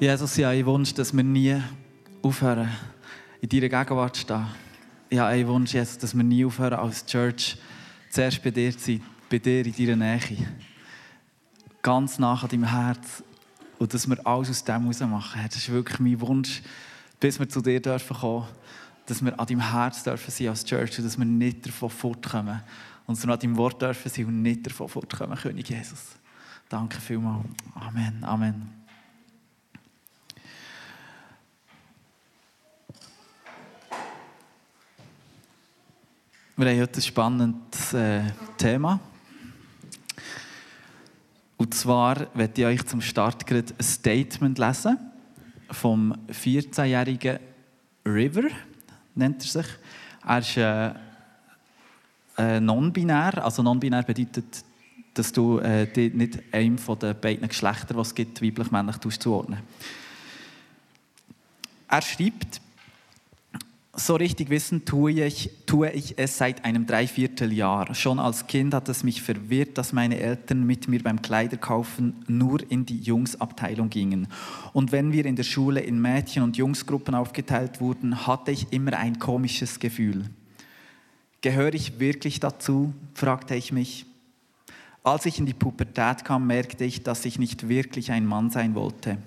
Jesus, ich habe einen Wunsch, dass wir nie aufhören, in deiner Gegenwart zu stehen. Ich habe einen Wunsch, Jesus, dass wir nie aufhören, als Church zuerst bei dir zu sein, bei dir in deiner Nähe. Ganz nach an deinem Herz. Und dass wir alles aus dem heraus machen. Das ist wirklich mein Wunsch, bis wir zu dir dürfen kommen, dass wir an deinem Herz dürfen sein als Church und dass wir nicht davon fortkommen. Und wir an deinem Wort dürfen sein und nicht davon fortkommen, König Jesus. Danke vielmals. Amen. Amen. Wir haben heute ein spannendes äh, Thema. Und zwar werde ich euch zum Start gerade ein Statement lesen vom 14-jährigen River, nennt er sich. Er ist äh, äh, non-binär. Also non-binär bedeutet, dass du äh, nicht einem von den beiden Geschlechtern, was es gibt, weiblich-männlich, zuordnen Er schreibt, so richtig wissen tue ich, tue ich es seit einem Dreivierteljahr. Schon als Kind hat es mich verwirrt, dass meine Eltern mit mir beim Kleiderkaufen nur in die Jungsabteilung gingen. Und wenn wir in der Schule in Mädchen- und Jungsgruppen aufgeteilt wurden, hatte ich immer ein komisches Gefühl. Gehöre ich wirklich dazu? fragte ich mich. Als ich in die Pubertät kam, merkte ich, dass ich nicht wirklich ein Mann sein wollte.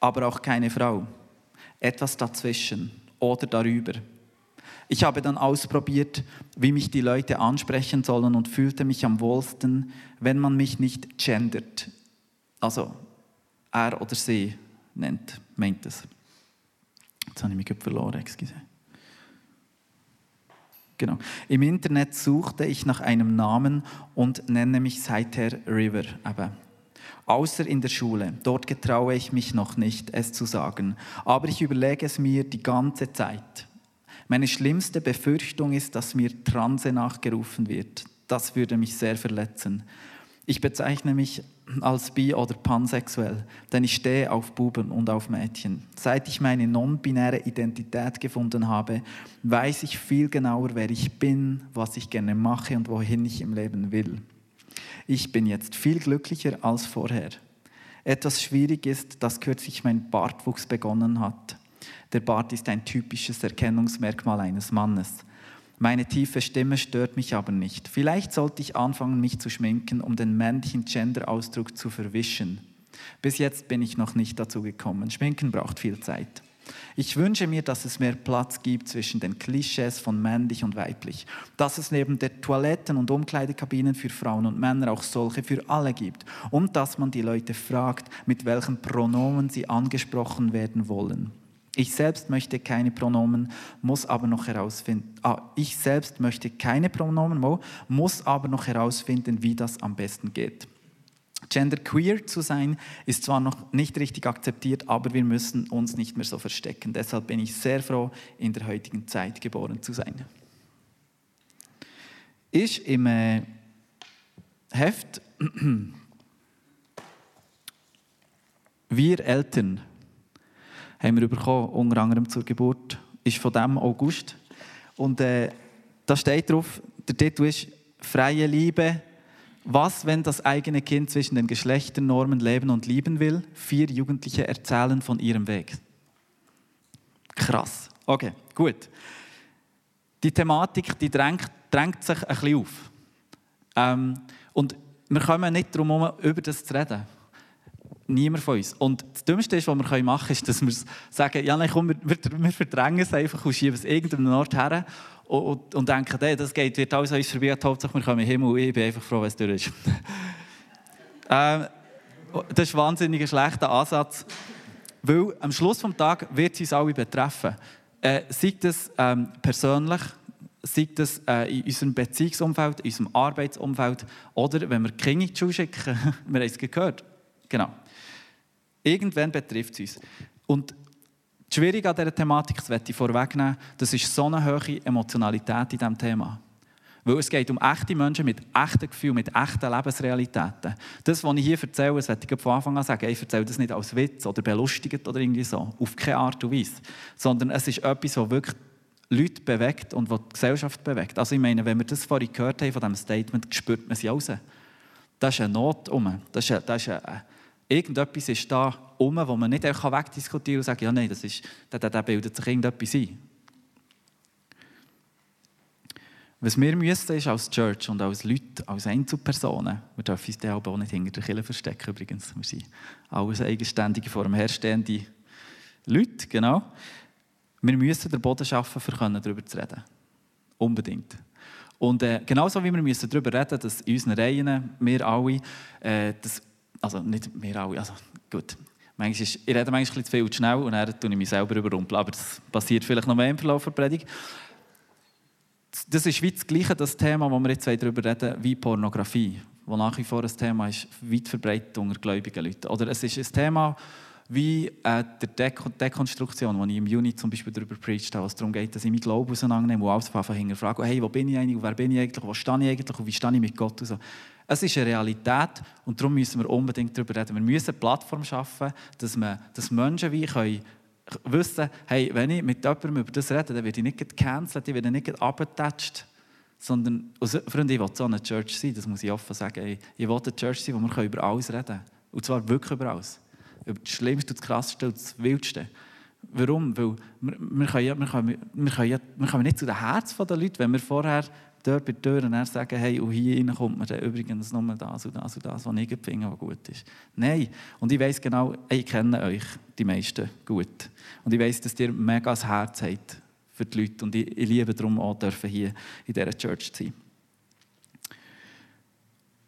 Aber auch keine Frau etwas dazwischen oder darüber. Ich habe dann ausprobiert, wie mich die Leute ansprechen sollen und fühlte mich am wohlsten, wenn man mich nicht gendert. Also er oder sie nennt, meint es. Jetzt habe ich mich verloren, excuse. Genau. Im Internet suchte ich nach einem Namen und nenne mich seither River. Eben außer in der Schule. Dort getraue ich mich noch nicht, es zu sagen. Aber ich überlege es mir die ganze Zeit. Meine schlimmste Befürchtung ist, dass mir Transe nachgerufen wird. Das würde mich sehr verletzen. Ich bezeichne mich als bi- oder pansexuell, denn ich stehe auf Buben und auf Mädchen. Seit ich meine non-binäre Identität gefunden habe, weiß ich viel genauer, wer ich bin, was ich gerne mache und wohin ich im Leben will. Ich bin jetzt viel glücklicher als vorher. Etwas schwierig ist, dass kürzlich mein Bartwuchs begonnen hat. Der Bart ist ein typisches Erkennungsmerkmal eines Mannes. Meine tiefe Stimme stört mich aber nicht. Vielleicht sollte ich anfangen, mich zu schminken, um den männlichen Gender-Ausdruck zu verwischen. Bis jetzt bin ich noch nicht dazu gekommen. Schminken braucht viel Zeit. Ich wünsche mir, dass es mehr Platz gibt zwischen den Klischees von männlich und weiblich, dass es neben der Toiletten und Umkleidekabinen für Frauen und Männer auch solche für alle gibt und dass man die Leute fragt, mit welchen Pronomen sie angesprochen werden wollen. Ich selbst möchte keine Pronomen, muss aber noch herausfinden. Ah, ich selbst möchte keine Pronomen, muss aber noch herausfinden, wie das am besten geht. Genderqueer zu sein ist zwar noch nicht richtig akzeptiert, aber wir müssen uns nicht mehr so verstecken. Deshalb bin ich sehr froh, in der heutigen Zeit geboren zu sein. Ist im äh, Heft Wir Eltern haben wir bekommen, unter anderem zur Geburt, ist von dem August. Und äh, da steht drauf, der Titel ist Freie Liebe, was, wenn das eigene Kind zwischen den Geschlechternormen leben und lieben will? Vier Jugendliche erzählen von ihrem Weg. Krass. Okay, gut. Die Thematik die drängt, drängt sich ein bisschen auf. Ähm, und wir kommen nicht darum herum, über das zu reden. Niemand von uns. Und das Dümmste, ist, was wir machen können, ist, dass wir sagen, ja, nein, komm, wir, wir, verdrängen es einfach und schieben es irgendeinem Ort her und, und denken, hey, das geht, wird alles an uns vorbei, Hauptsache wir kommen in den Himmel und ich bin einfach froh, wenn es durch ist. ähm, das ist ein wahnsinnig schlechter Ansatz, weil am Schluss des Tages wird es uns alle betreffen. Äh, sei das ähm, persönlich, sei das äh, in unserem Beziehungsumfeld, in unserem Arbeitsumfeld oder wenn wir Kinder in die Schule schicken, wir haben es gehört. Genau. Irgendwann betrifft es uns. Und das Schwierige an dieser Thematik, das möchte ich vorwegnehmen, das ist so eine hohe Emotionalität in diesem Thema. Weil es geht um echte Menschen mit echten Gefühlen, mit echten Lebensrealitäten. Das, was ich hier erzähle, das möchte ich von Anfang an sagen, ich erzähle das nicht als Witz oder belustigend oder irgendwie so, auf keine Art und Weise. Sondern es ist etwas, was wirklich Leute bewegt und was die Gesellschaft bewegt. Also ich meine, wenn wir das vorhin gehört haben von diesem Statement, spürt man sie raus. Da ist eine Not um. Ist, eine, da ist eine, Irgendetwas ist da um, wo man nicht einfach wegdiskutieren kann und sagen, ja nein, das ist, da, da, da bildet sich irgendetwas ein. Was wir müssen, ist als Church und als Leute, als Einzelpersonen, wir dürfen uns auch nicht hinter der Kirche verstecken übrigens, wir sind alles eigenständige, vor dem herstehende Leute, genau. Wir müssen den Boden schaffen, um darüber zu reden. Unbedingt. Und äh, genauso wie wir müssen darüber reden, dass in unseren Reihen, wir alle, äh, das, also nicht wir alle, also gut, manchmal ist, ich rede manchmal zu viel zu schnell und dann tue ich mich selber überrumpeln, aber das passiert vielleicht noch mehr im Verlauf der Predigt das ist wie das Gleiche, das Thema, das wir jetzt darüber reden, wie Pornografie, wo nach wie vor ein Thema ist, weit verbreitet unter gläubigen Leuten. Oder es ist ein Thema wie äh, der Deko Dekonstruktion, wo ich im Juni zum Beispiel darüber preached habe, was darum geht, dass ich meinen Glauben auseinandernehme und alles von hinterfrage, hey, wo bin ich eigentlich, wer bin ich eigentlich, wo stehe ich eigentlich und wie stehe ich mit Gott und so. Es ist eine Realität und darum müssen wir unbedingt darüber reden. Wir müssen eine Plattform schaffen, dass, man, dass Menschen wie können wissen, hey, wenn ich mit jemandem über das rede, dann werde ich nicht gecancelt, ich werde nicht abgetatscht, sondern, also, Freunde, ich will so eine Church sein, das muss ich offen sagen. Ich will eine Church sein, wo wir über alles reden können. Und zwar wirklich über alles. Über das Schlimmste, das Krasseste und das Wildste. Warum? Weil wir, wir, können, wir, können, wir, können, wir können nicht zu den Herzen der Leute, wenn wir vorher dort bei der Tür sagen, hey, und hier rein kommt man dann übrigens nur das und das und das, was ich finde, was gut ist. Nein. Und ich weiß genau, ich kenne euch, die meisten, gut. Und ich weiß, dass ihr mega das Herz habt für die Leute. Und ich, ich liebe darum auch, dürfen hier in dieser Church zu sein.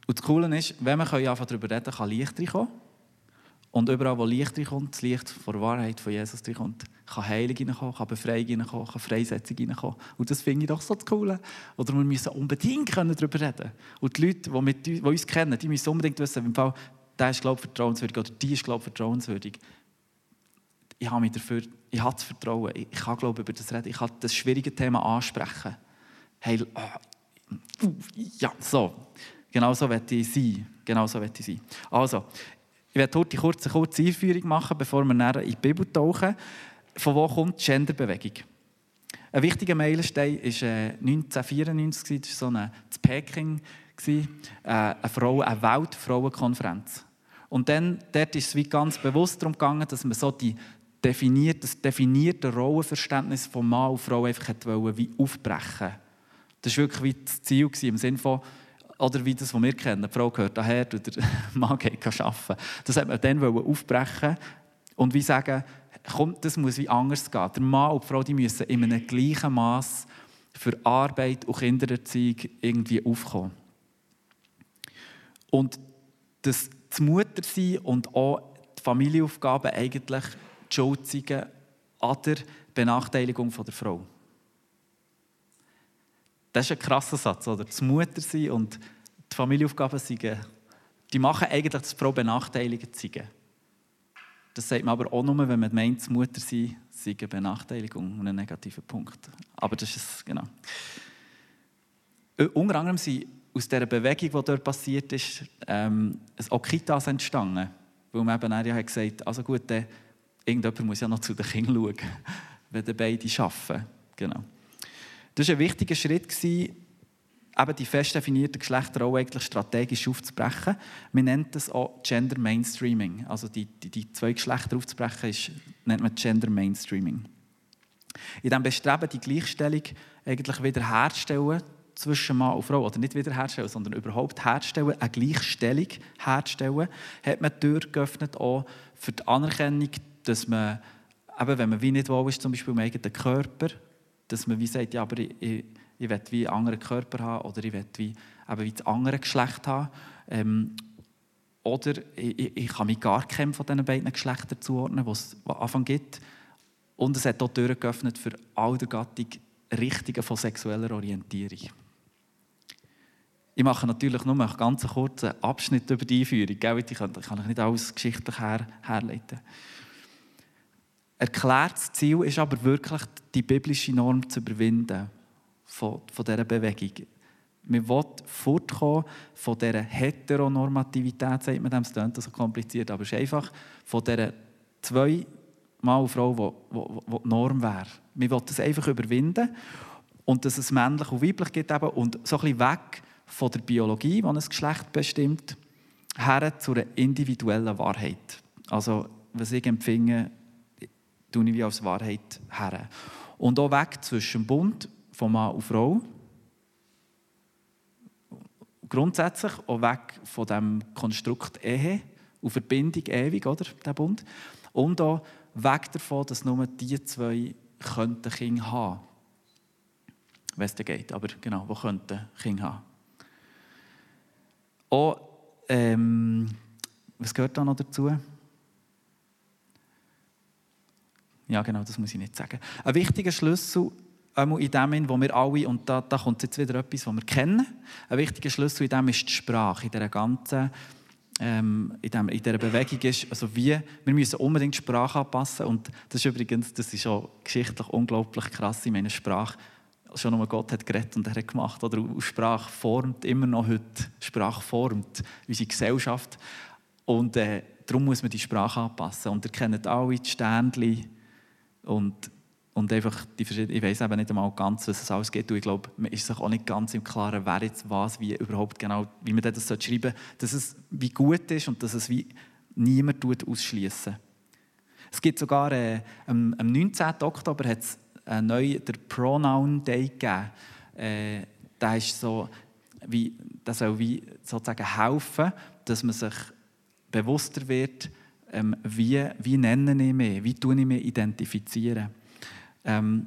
Und das Coole ist, wenn wir darüber reden können, kann Licht reinkommen. Und überall, wo Licht reinkommt, das Licht von der Wahrheit von Jesus reinkommt, kann Heilung reinkommen, kann Befreiung reinkommen, kann Freisetzung reinkommen. Und das finde ich doch so das Coole. Oder wir müssen unbedingt darüber reden Und die Leute, die, mit, die uns kennen, die müssen unbedingt wissen, im Fall, der ist, glaube vertrauenswürdig oder die ist, glaube vertrauenswürdig. Ich habe, mich dafür, ich habe das Vertrauen. Ich kann, glaube über das reden. Ich kann das schwierige Thema ansprechen. Hey, oh, ja, so. Genau so werde ich sein. Genau so ich sein. Also, ich werde heute kurz eine kurze Einführung machen, bevor wir näher in die Bibel tauchen. Von wo kommt die Genderbewegung? Ein wichtiger Meilenstein war äh, 1994, das war so eine in Peking, äh, eine, Frau, eine Weltfrauenkonferenz. Und dann dort ist es wie ganz bewusst darum gegangen, dass man so die definiert, das definierte Rollenverständnis von Mann und Frau einfach wollte, wie aufbrechen. Das war wirklich wie das Ziel im Sinne von, oder wie das, was wir kennen, die Frau gehört daher und der Mann geht arbeiten. Das hat man dann aufbrechen und wie sagen, komm, das muss wie anders gehen. Der Mann und die Frau die müssen in einem gleichen Maß für Arbeit und Kindererziehung irgendwie aufkommen. Und das, das Muttersein und auch die Familienaufgaben eigentlich die Schuld an der Benachteiligung der Frau. Das ist ein krasser Satz, oder? Das Muttersein und die Familienaufgaben sind, die machen eigentlich das Frau benachteiligt sein. Das sagt man aber auch nur, wenn man meint, das Muttersein sei eine Benachteiligung und ein negativer Punkt. Aber das ist genau. Äh, unter anderem sind aus dieser Bewegung, die dort passiert ist, ähm, auch Kitas entstanden. Weil man eben ja gesagt hat, also gut, dann, irgendjemand muss ja noch zu den Kindern schauen, wenn beide arbeiten. Genau. Das war ein wichtiger Schritt, eben die fest definierten Geschlechterrollen eigentlich strategisch aufzubrechen. Man nennt das auch Gender Mainstreaming. Also die, die, die zwei Geschlechter aufzubrechen, ist, nennt man Gender Mainstreaming. In diesem Bestreben, die Gleichstellung eigentlich wiederherzustellen zwischen Mann und Frau, oder nicht wiederherstellen, sondern überhaupt herstellen, eine Gleichstellung herzustellen, hat man die Tür geöffnet auch für die Anerkennung, dass man, eben, wenn man wie nicht wohl ist, zum Beispiel im eigenen Körper, dass man wie sagt, ja, aber ich, ich, ich will wie einen anderen Körper haben oder ich will wie, eben wie das andere Geschlecht haben. Ähm, oder ich, ich, kann mich gar keinem von diesen beiden Geschlechtern zuordnen, die es Anfang gibt. Und es hat auch Türen geöffnet für all der Gattung Richtungen von sexueller Orientierung. Ich mache natürlich nur einen ganz kurzen Abschnitt über die Einführung. Ich kann, kann nicht alles geschichtlich her, herleiten erklärtes Ziel ist aber wirklich, die biblische Norm zu überwinden von, von dieser Bewegung. Man will fortkommen von dieser Heteronormativität, sagt man dem, es klingt so kompliziert, aber es ist einfach von dieser zwei Mann Frau, die, die, Norm wäre. Man will das einfach überwinden und dass es männlich und weiblich gibt eben, und so ein bisschen weg von der Biologie, die ein Geschlecht bestimmt, her zu einer individuellen Wahrheit. Also, was ich empfinde, tue ich wie als Wahrheit her. Und auch weg zwischen Bund von Mann und Frau. Grundsätzlich auch weg von dem Konstrukt Ehe und Verbindung ewig, oder, der Bund. Und auch weg davon, dass nur die zwei könnten Kinder haben. Wenn es geht, aber genau, wo könnten Kinder haben. Auch, ähm, was gehört da noch dazu? Ja, genau, das muss ich nicht sagen. Ein wichtiger Schlüssel in dem, wo wir alle, und da, da kommt jetzt wieder etwas, was wir kennen, ein wichtiger Schlüssel in dem ist die Sprache, in dieser ganzen ähm, in, dem, in dieser Bewegung ist, also wie, wir müssen unbedingt die Sprache anpassen und das ist übrigens, das ist auch geschichtlich unglaublich krass in meiner Sprache, schon nur Gott hat geredet und er hat gemacht, oder Sprache formt immer noch heute, Sprache formt unsere Gesellschaft und äh, darum muss man die Sprache anpassen und ihr kennt alle die Sternchen und und einfach die verschiedenen, ich weiß eben nicht einmal ganz, was es alles geht. Und ich glaube, man ist sich auch nicht ganz im Klaren, wer jetzt was, wie überhaupt genau, wie man das schreiben sollte, dass es wie gut ist und dass es wie niemand ausschließen Es gibt sogar, äh, am, am 19. Oktober hat es äh, neu der Pronoun Day gegeben. Äh, der ist so, wie, das soll wie sozusagen helfen, dass man sich bewusster wird, ähm, wie, wie nenne ich mich, wie tue ich mich identifizieren. Ähm,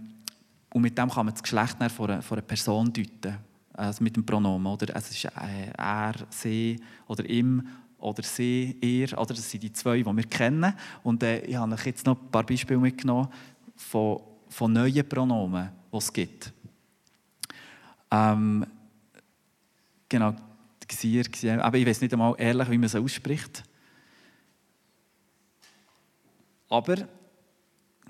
und mit dem kann man das Geschlecht von einer, von einer Person deuten. Also mit dem Pronomen. Oder es ist äh, er, sie oder ihm oder sie, ihr. Oder das sind die zwei, die wir kennen. Und äh, ich habe euch jetzt noch ein paar Beispiele mitgenommen von, von neuen Pronomen, die es gibt. Ähm, genau. Aber ich weiß nicht einmal ehrlich, wie man es ausspricht. Aber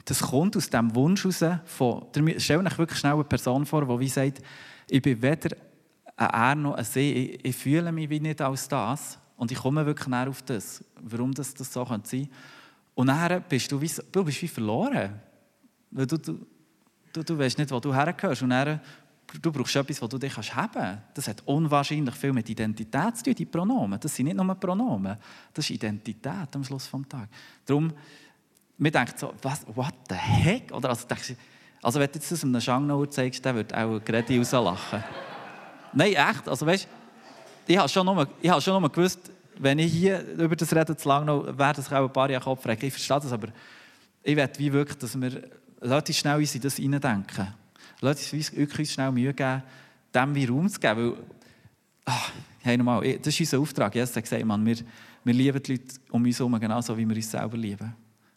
das kommt aus dem Wunsch heraus von, stell euch wirklich schnell eine Person vor, die wie sagt, ich bin weder ein Er noch ein See, ich, ich, fühle mich wie nicht als das und ich komme wirklich näher auf das, warum das, das so sein könnte. Und nachher bist du wie, du bist wie verloren, weil du, du, du, du weißt nicht, wo du hergehörst und dann, du brauchst etwas, das du dich kannst. Das hat unwahrscheinlich viel mit Identität zu tun, die Pronomen. Das sind nicht nur Pronomen, das ist Identität am Schluss des Tages. Man denkt so, was, what the heck? Oder also, denkst, also wenn du jetzt das einem Schangnauer zeigst, der wird auch Gredi rauslachen. Nein, echt. Also weißt, ich habe schon nur, ich habe schon nur gewusst, wenn ich hier über das rede zu lang noch, wäre das auch ein paar Jahre Kopf Ich verstehe das, aber ich will wie wirklich, dass wir Leute schnell in das hineindenken. Uns wirklich schnell Mühe geben, dem wie Raum zu geben. Weil, ach, hey, nochmal, das ist unser Auftrag. Jesus hat gesagt, man, wir, wir lieben die Leute um uns herum genauso, wie wir uns selber lieben.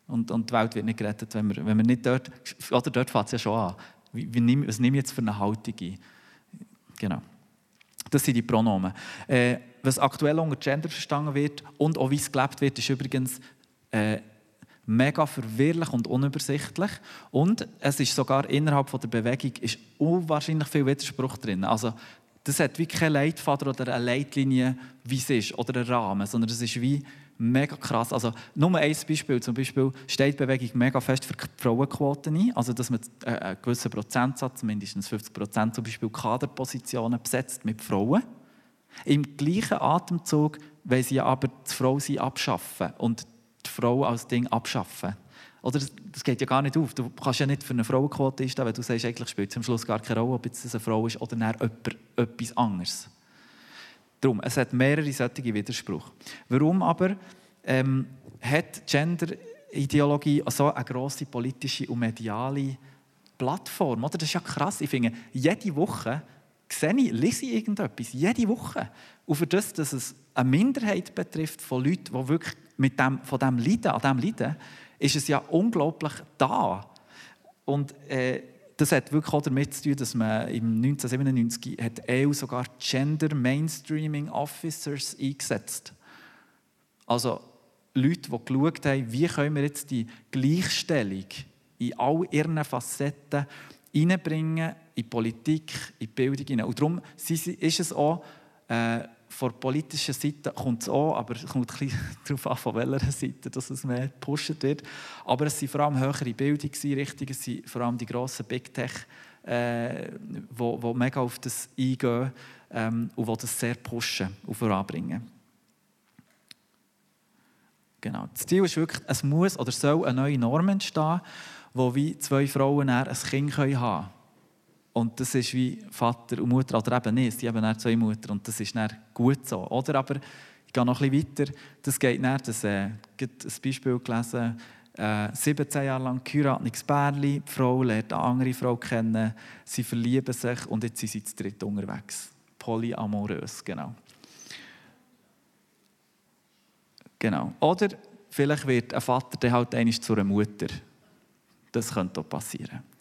Und, und die Welt wird nicht gerettet, wenn wir, wenn wir nicht dort, oder dort fängt es ja schon an. Wie, wie, was nehme ich jetzt für eine Haltung ein? Genau. Das sind die Pronomen. Äh, was aktuell unter Gender verstanden wird und auch wie es gelebt wird, ist übrigens äh, mega verwirrlich und unübersichtlich. Und es ist sogar innerhalb von der Bewegung ist unwahrscheinlich viel Widerspruch drin. Also das hat wie kein Leitfaden oder eine Leitlinie, wie es ist, oder einen Rahmen, sondern es ist wie mega krass. Also nur ein Beispiel, zum Beispiel steht die Bewegung mega fest für die Frauenquoten ein, also dass man äh, einen gewissen Prozentsatz, mindestens 50 Prozent zum Beispiel Kaderpositionen besetzt mit Frauen. Im gleichen Atemzug wollen sie aber die Frau sie abschaffen und die Frau als Ding abschaffen. Oder das geht ja gar nicht auf. Du kannst ja nicht für eine Frauenquote einstellen, weil du sagst, eigentlich spielt es am Schluss gar keine Rolle, ob es eine Frau ist oder etwas anderes. Darum, es hat mehrere solche Widersprüche. Warum aber ähm, hat Gender-Ideologie so eine grosse politische und mediale Plattform? Oder? Das ist ja krass. Ich finde, jede Woche sehe ich, lese ich irgendetwas, jede Woche. Und für das, dass es eine Minderheit betrifft von Leuten, die wirklich mit dem, von dem leiden, an dem leiden, ist es ja unglaublich da. Und äh, das hat wirklich auch damit zu tun, dass man im 1997 hat EU sogar Gender Mainstreaming Officers eingesetzt. Also Leute, die geschaut haben, wie können wir jetzt die Gleichstellung in all ihren Facetten einbringen, in Politik, in Bildung. Und darum ist es auch äh, von der politischen Seite kommt es auch, aber es kommt ein darauf an, von welcher Seite dass es mehr gepusht wird. Aber es waren vor allem höhere Bildungseinrichtungen, es sind vor allem die grossen Big Tech, äh, wo, wo mega auf das eingehen ähm, und wo das sehr pushen und voranbringen. Genau. Das Ziel ist wirklich, es muss oder soll eine neue Norm entstehen, wo wie zwei Frauen ein Kind haben können. Und das ist wie Vater und Mutter, oder eben nicht, sie haben dann zwei Mutter und das ist dann gut so. Oder aber, ich gehe noch ein weiter, das geht dann, das, äh, ein Beispiel gelesen, äh, 17 Jahre lang geheiratet, Bärli, die Frau lernt eine andere Frau kennen, sie verlieben sich und jetzt sind sie zu dritt unterwegs. Polyamorös, genau. Genau. Oder vielleicht wird ein Vater dann halt einmal zu einer Mutter. Das könnte auch passieren.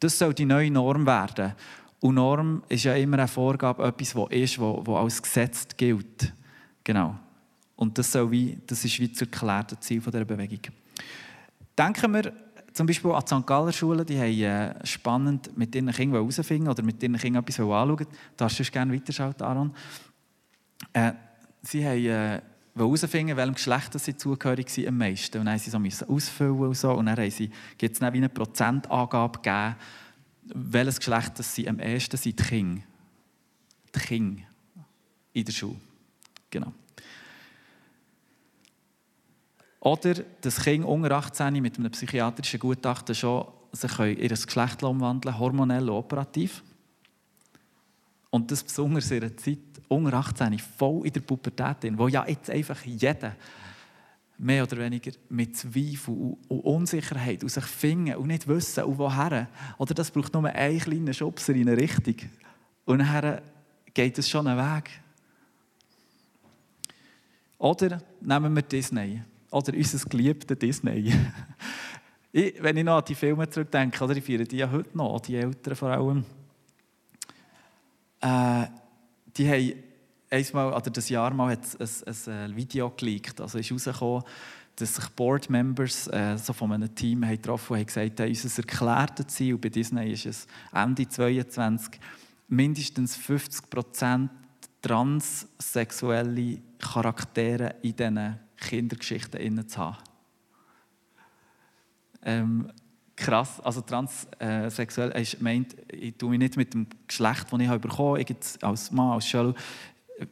Das soll die neue Norm werden. Und Norm ist ja immer eine Vorgabe, etwas, was ist, was, als Gesetz gilt. Genau. Und das, soll wie, das ist wie das erklärte Ziel dieser Bewegung. Denken wir zum Beispiel an die St. Galler Schule, die haben äh, spannend mit ihren Kindern herausfinden oder mit ihren Kindern etwas anschauen. Darfst du gerne weiterschalten, Aaron? Äh, sie haben äh, herausfinden, welchem Geschlecht sie zugehörig sind am meisten. Und dann mussten sie so ausfüllen und so. Und dann sie, gibt es eine Prozentangabe gegeben, welches Geschlecht sie am ehesten sind, die Kinder. Die Kinder in der Schule. Genau. Oder das Kind unter 18 mit einem psychiatrischen Gutachten schon sich ihr Geschlecht umwandeln hormonell operativ. Und das besonders in einer Zeit unter 18, voll in der Pubertät, wo ja jetzt einfach jeder mehr oder weniger mit Zweifel und Unsicherheit aus sich finden und nicht wissen, und woher. Oder das braucht nur einen kleinen Schubser in eine Richtung. Und dann geht es schon einen Weg. Oder nehmen wir Disney. Oder unser geliebtes Disney. ich, wenn ich noch an die Filme zurückdenke, oder ich feiere die ja heute noch, die Eltern vor allem, äh, die haben einmal, oder das Jahr mal hat ein, ein, Video geleakt, also ist rausgekommen, dass sich Board-Members äh, so von einem Team haben getroffen und haben gesagt, hey, unser erklärtes Ziel bei Disney ist es, Ende 2022 mindestens 50% transsexuelle Charaktere in diesen Kindergeschichten zu haben. Ähm, krass, also transsexuell äh, meint, ich tue mich nicht mit dem Geschlecht, das ich habe bekommen habe, als Mann, als Schöl,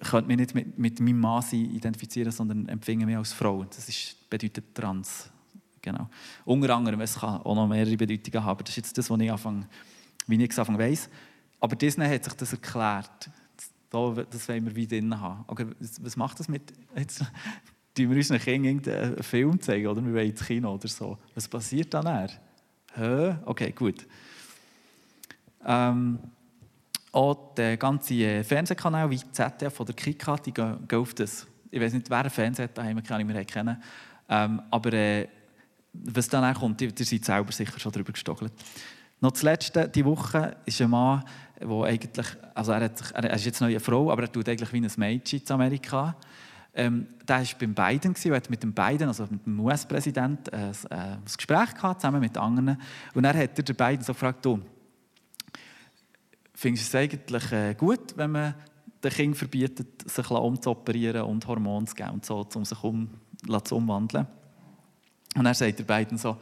könnte mich nicht mit, mit meinem Mann identifizieren, sondern empfinde mich als Frau. Das ist, bedeutet trans. Genau. Unter anderem, es kann auch noch mehrere Bedeutungen haben, das ist jetzt das, was ich anfange, wie ich anfange weiss. Aber Disney hat sich das erklärt. Das wollen wir wie drin haben. Aber was macht das mit... Jetzt, tun wir unseren Kindern einen Film zeigen oder wir wollen ins Kino oder so. Was passiert dann? Hä? Okay, gut. Ähm, auch der ganze Fernsehkanal wie ZDF oder Kika, die gehen, auf das. Ich weiß nicht, wer Fernseher daheim kann, wir kennen. Ähm, aber äh, was dann kommt, ihr seid selber sicher schon darüber gestockelt. Noch das Letzte, die Woche ist ein Mann, der eigentlich, also er, hat, er ist jetzt eine Frau, aber er tut eigentlich wie ein Mädchen in Amerika. Ähm, der war beim Biden, gewesen, hat mit dem Biden, also mit dem US-Präsidenten, äh, ein Gespräch gehabt, zusammen mit anderen. Und dann hat den Biden so gefragt, du, findest du es eigentlich äh, gut, wenn man den Kindern verbietet, sich umzuoperieren und Hormone zu geben und so, um sich um, zu umwandeln? Und dann sagt der Biden so,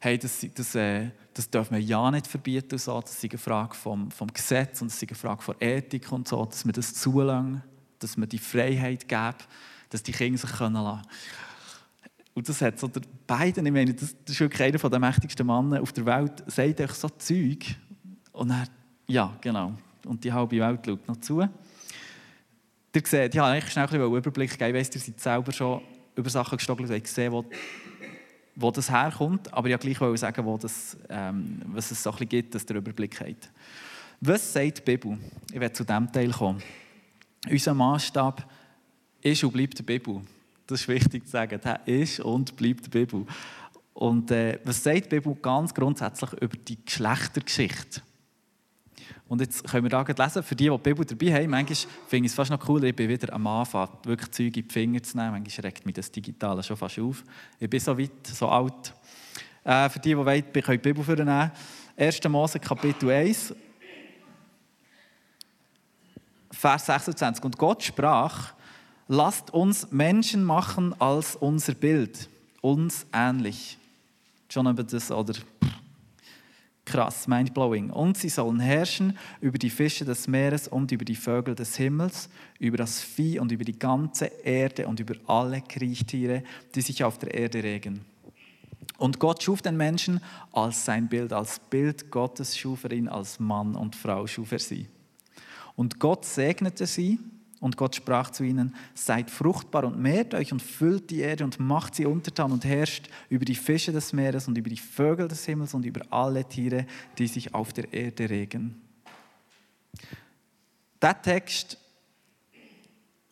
hey, das, das, äh, das darf man ja nicht verbieten und so, das ist eine Frage vom, vom Gesetz und das ist eine Frage von Ethik und so, dass man das zulangt, dass man die Freiheit gibt dass die Kinder sich können lassen Und das hat so der beiden, ich meine, das, ist wirklich einer der mächtigsten Männer auf der Welt, sagt euch so Zeug. Und er, ja, genau. Und die halbe Welt schaut noch zu. Ihr seht, ich habe eigentlich schnell einen Überblick gegeben. Ich weiss, ihr seid selber schon über Sachen gestockelt und gesehen, wo, wo das herkommt. Aber ich wollte gleich sagen, wo das, ähm, was es so ein bisschen gibt, dass ihr Überblick habt. Was sagt die Bibel? Ich werde zu diesem Teil kommen. Unser Maßstab ist und bleibt die Bibel. Das ist wichtig zu sagen. Der ist und bleibt die Bibel. Und äh, was sagt die Bibel ganz grundsätzlich über die Geschlechtergeschichte? Und jetzt können wir da lesen, für die, die die Bibel dabei haben, manchmal finde ich es fast noch cooler, ich bin wieder am Anfang, wirklich Zeug in die Finger zu nehmen. Manchmal regt mich das Digitale schon fast auf. Ich bin so weit, so alt. Äh, für die, die wollen, können die Bibel vornehmen. 1. Mose, Kapitel 1, Vers 26. Und Gott sprach, lasst uns Menschen machen als unser Bild, uns ähnlich. Schon über das, oder? Krass, mindblowing. Und sie sollen herrschen über die Fische des Meeres und über die Vögel des Himmels, über das Vieh und über die ganze Erde und über alle Kriechtiere, die sich auf der Erde regen. Und Gott schuf den Menschen als sein Bild, als Bild Gottes schuf er ihn, als Mann und Frau schuf er sie. Und Gott segnete sie und Gott sprach zu ihnen, seid fruchtbar und mehrt euch und füllt die Erde und macht sie untertan und herrscht über die Fische des Meeres und über die Vögel des Himmels und über alle Tiere, die sich auf der Erde regen. Der Text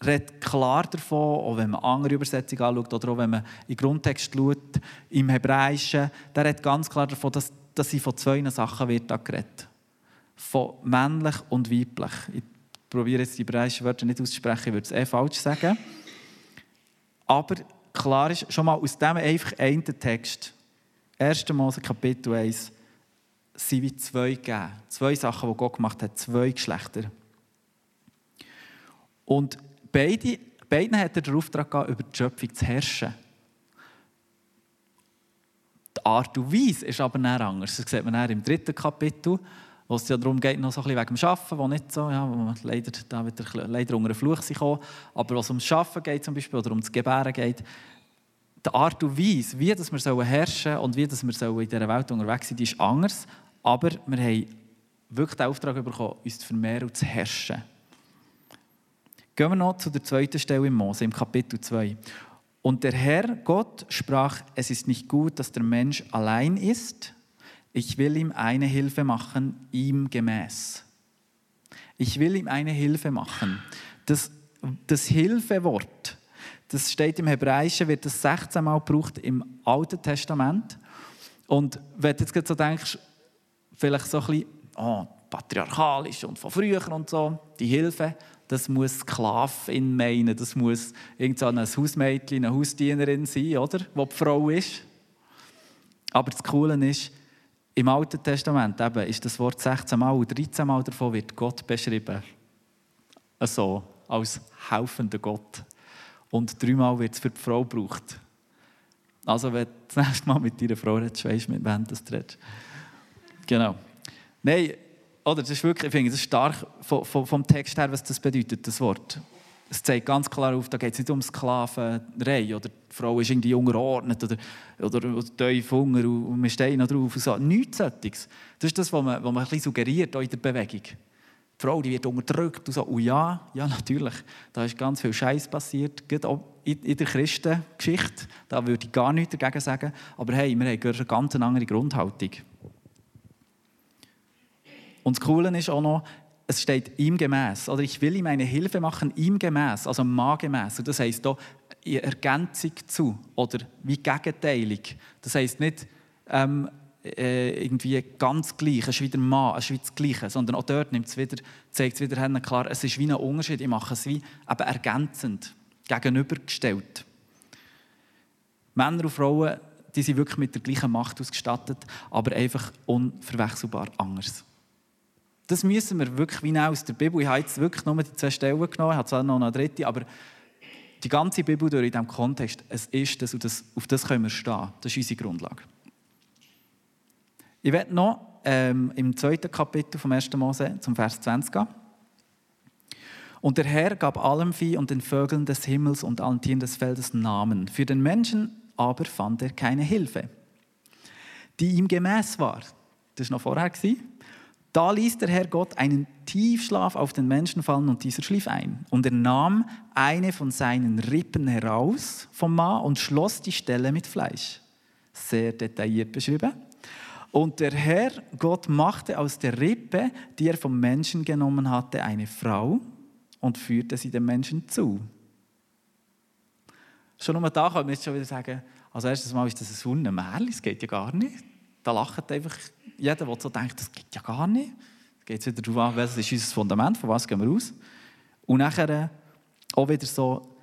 redet klar davon, auch wenn man andere Übersetzungen anschaut oder auch wenn man den Grundtext schaut, im Hebräischen, der redet ganz klar davon, dass, dass sie von zwei Sachen wird da geredet. Von männlich und weiblich. Probiere jetzt die hebräischen Wörter nicht auszusprechen, ich würde es eh falsch sagen. Aber klar ist, schon mal aus diesem einfach einen Text, 1. Mose Kapitel 1, sind wie zwei gegeben. Zwei Sachen, die Gott gemacht hat, zwei Geschlechter. Und beide, beiden hat er den Auftrag gegeben, über die Schöpfung zu herrschen. Die Art und Weise ist aber nicht anders. Das sieht man im dritten Kapitel wo es ja darum geht, noch so ein bisschen wegen dem Arbeiten, wo nicht so, ja, wo leider, da wieder leider unter einen Fluch kommen, aber was ums Arbeiten geht zum Beispiel oder ums Gebären geht, die Art und Weise, wie dass wir herrschen sollen und wie dass wir in dieser Welt unterwegs sind, ist anders, aber wir haben wirklich den Auftrag bekommen, uns zu vermehren und zu herrschen. Gehen wir noch zu der zweiten Stelle im Mose, im Kapitel 2. Und der Herr Gott sprach, es ist nicht gut, dass der Mensch allein ist, ich will ihm eine Hilfe machen, ihm gemäß. Ich will ihm eine Hilfe machen. Das, das Hilfewort, das steht im Hebräischen, wird das 16 Mal gebraucht im Alten Testament. Und wenn du jetzt so denkst, vielleicht so ein bisschen, oh, patriarchalisch und von früher und so, die Hilfe, das muss Sklavin meinen, das muss irgendein so Hausmädchen, eine Hausdienerin sein, oder? Wo die Frau ist. Aber das Coole ist, im Alten Testament eben ist das Wort 16 Mal und 13 Mal davon wird Gott beschrieben. Also als helfender Gott. Und dreimal wird es für die Frau gebraucht. Also, wenn du das nächste Mal mit deiner Frau redest, weißt du, mit wem du redest. Genau. Nein, oder das ist wirklich, ich finde, es stark vom, vom Text her, was das bedeutet, das Wort es zeigt ganz klar auf, da geht es nicht um Sklaverei oder die Frau ist irgendwie unterordnet oder, oder, oder tief Hunger und wir stehen noch drauf. Und so. Nichts solches. Das ist das, was man, was man ein bisschen suggeriert in der Bewegung. Die Frau die wird unterdrückt und so. Und ja, ja, natürlich, da ist ganz viel Scheiß passiert, gerade auch in der Christengeschichte. Da würde ich gar nichts dagegen sagen. Aber hey, wir haben eine ganz andere Grundhaltung. Und das Coole ist auch noch, es steht ihm gemäß. Oder ich will ihm eine Hilfe machen, ihm gemäß, also ma gemäß. Und das heisst hier in Ergänzung zu oder wie gegenteilig. Das heisst nicht ähm, äh, irgendwie ganz gleich, es ist wieder ma, es ist wie das Gleiche, sondern auch dort nimmt es wieder, zeigt es wieder hin, klar, es ist wie ein Unterschied. Ich mache es wie eben ergänzend, gegenübergestellt. Männer und Frauen, die sind wirklich mit der gleichen Macht ausgestattet, aber einfach unverwechselbar anders. Das müssen wir wirklich wie aus der Bibel. Ich habe jetzt wirklich nur die zwei Stellen genommen, ich habe zwar noch eine dritte, aber die ganze Bibel durch in diesem Kontext, es ist das und das, auf das können wir stehen. Das ist unsere Grundlage. Ich werde noch ähm, im zweiten Kapitel vom 1. Mose zum Vers 20 gehen. Und der Herr gab allem Vieh und den Vögeln des Himmels und allen Tieren des Feldes Namen. Für den Menschen aber fand er keine Hilfe, die ihm gemäß war. Das war noch vorher. Da ließ der Herr Gott einen Tiefschlaf auf den Menschen fallen und dieser schlief ein. Und er nahm eine von seinen Rippen heraus vom Mann und schloss die Stelle mit Fleisch. Sehr detailliert beschrieben. Und der Herr Gott machte aus der Rippe, die er vom Menschen genommen hatte, eine Frau und führte sie dem Menschen zu. Schon um da kann man jetzt schon wieder sagen, als erstes Mal ist das ein Hundenmärchen, das geht ja gar nicht. Da lacht einfach jeder, der so denkt, das geht ja gar nicht. Es geht wieder darauf an, was ist unser Fundament, von was gehen wir aus. Und nachher äh, auch wieder so,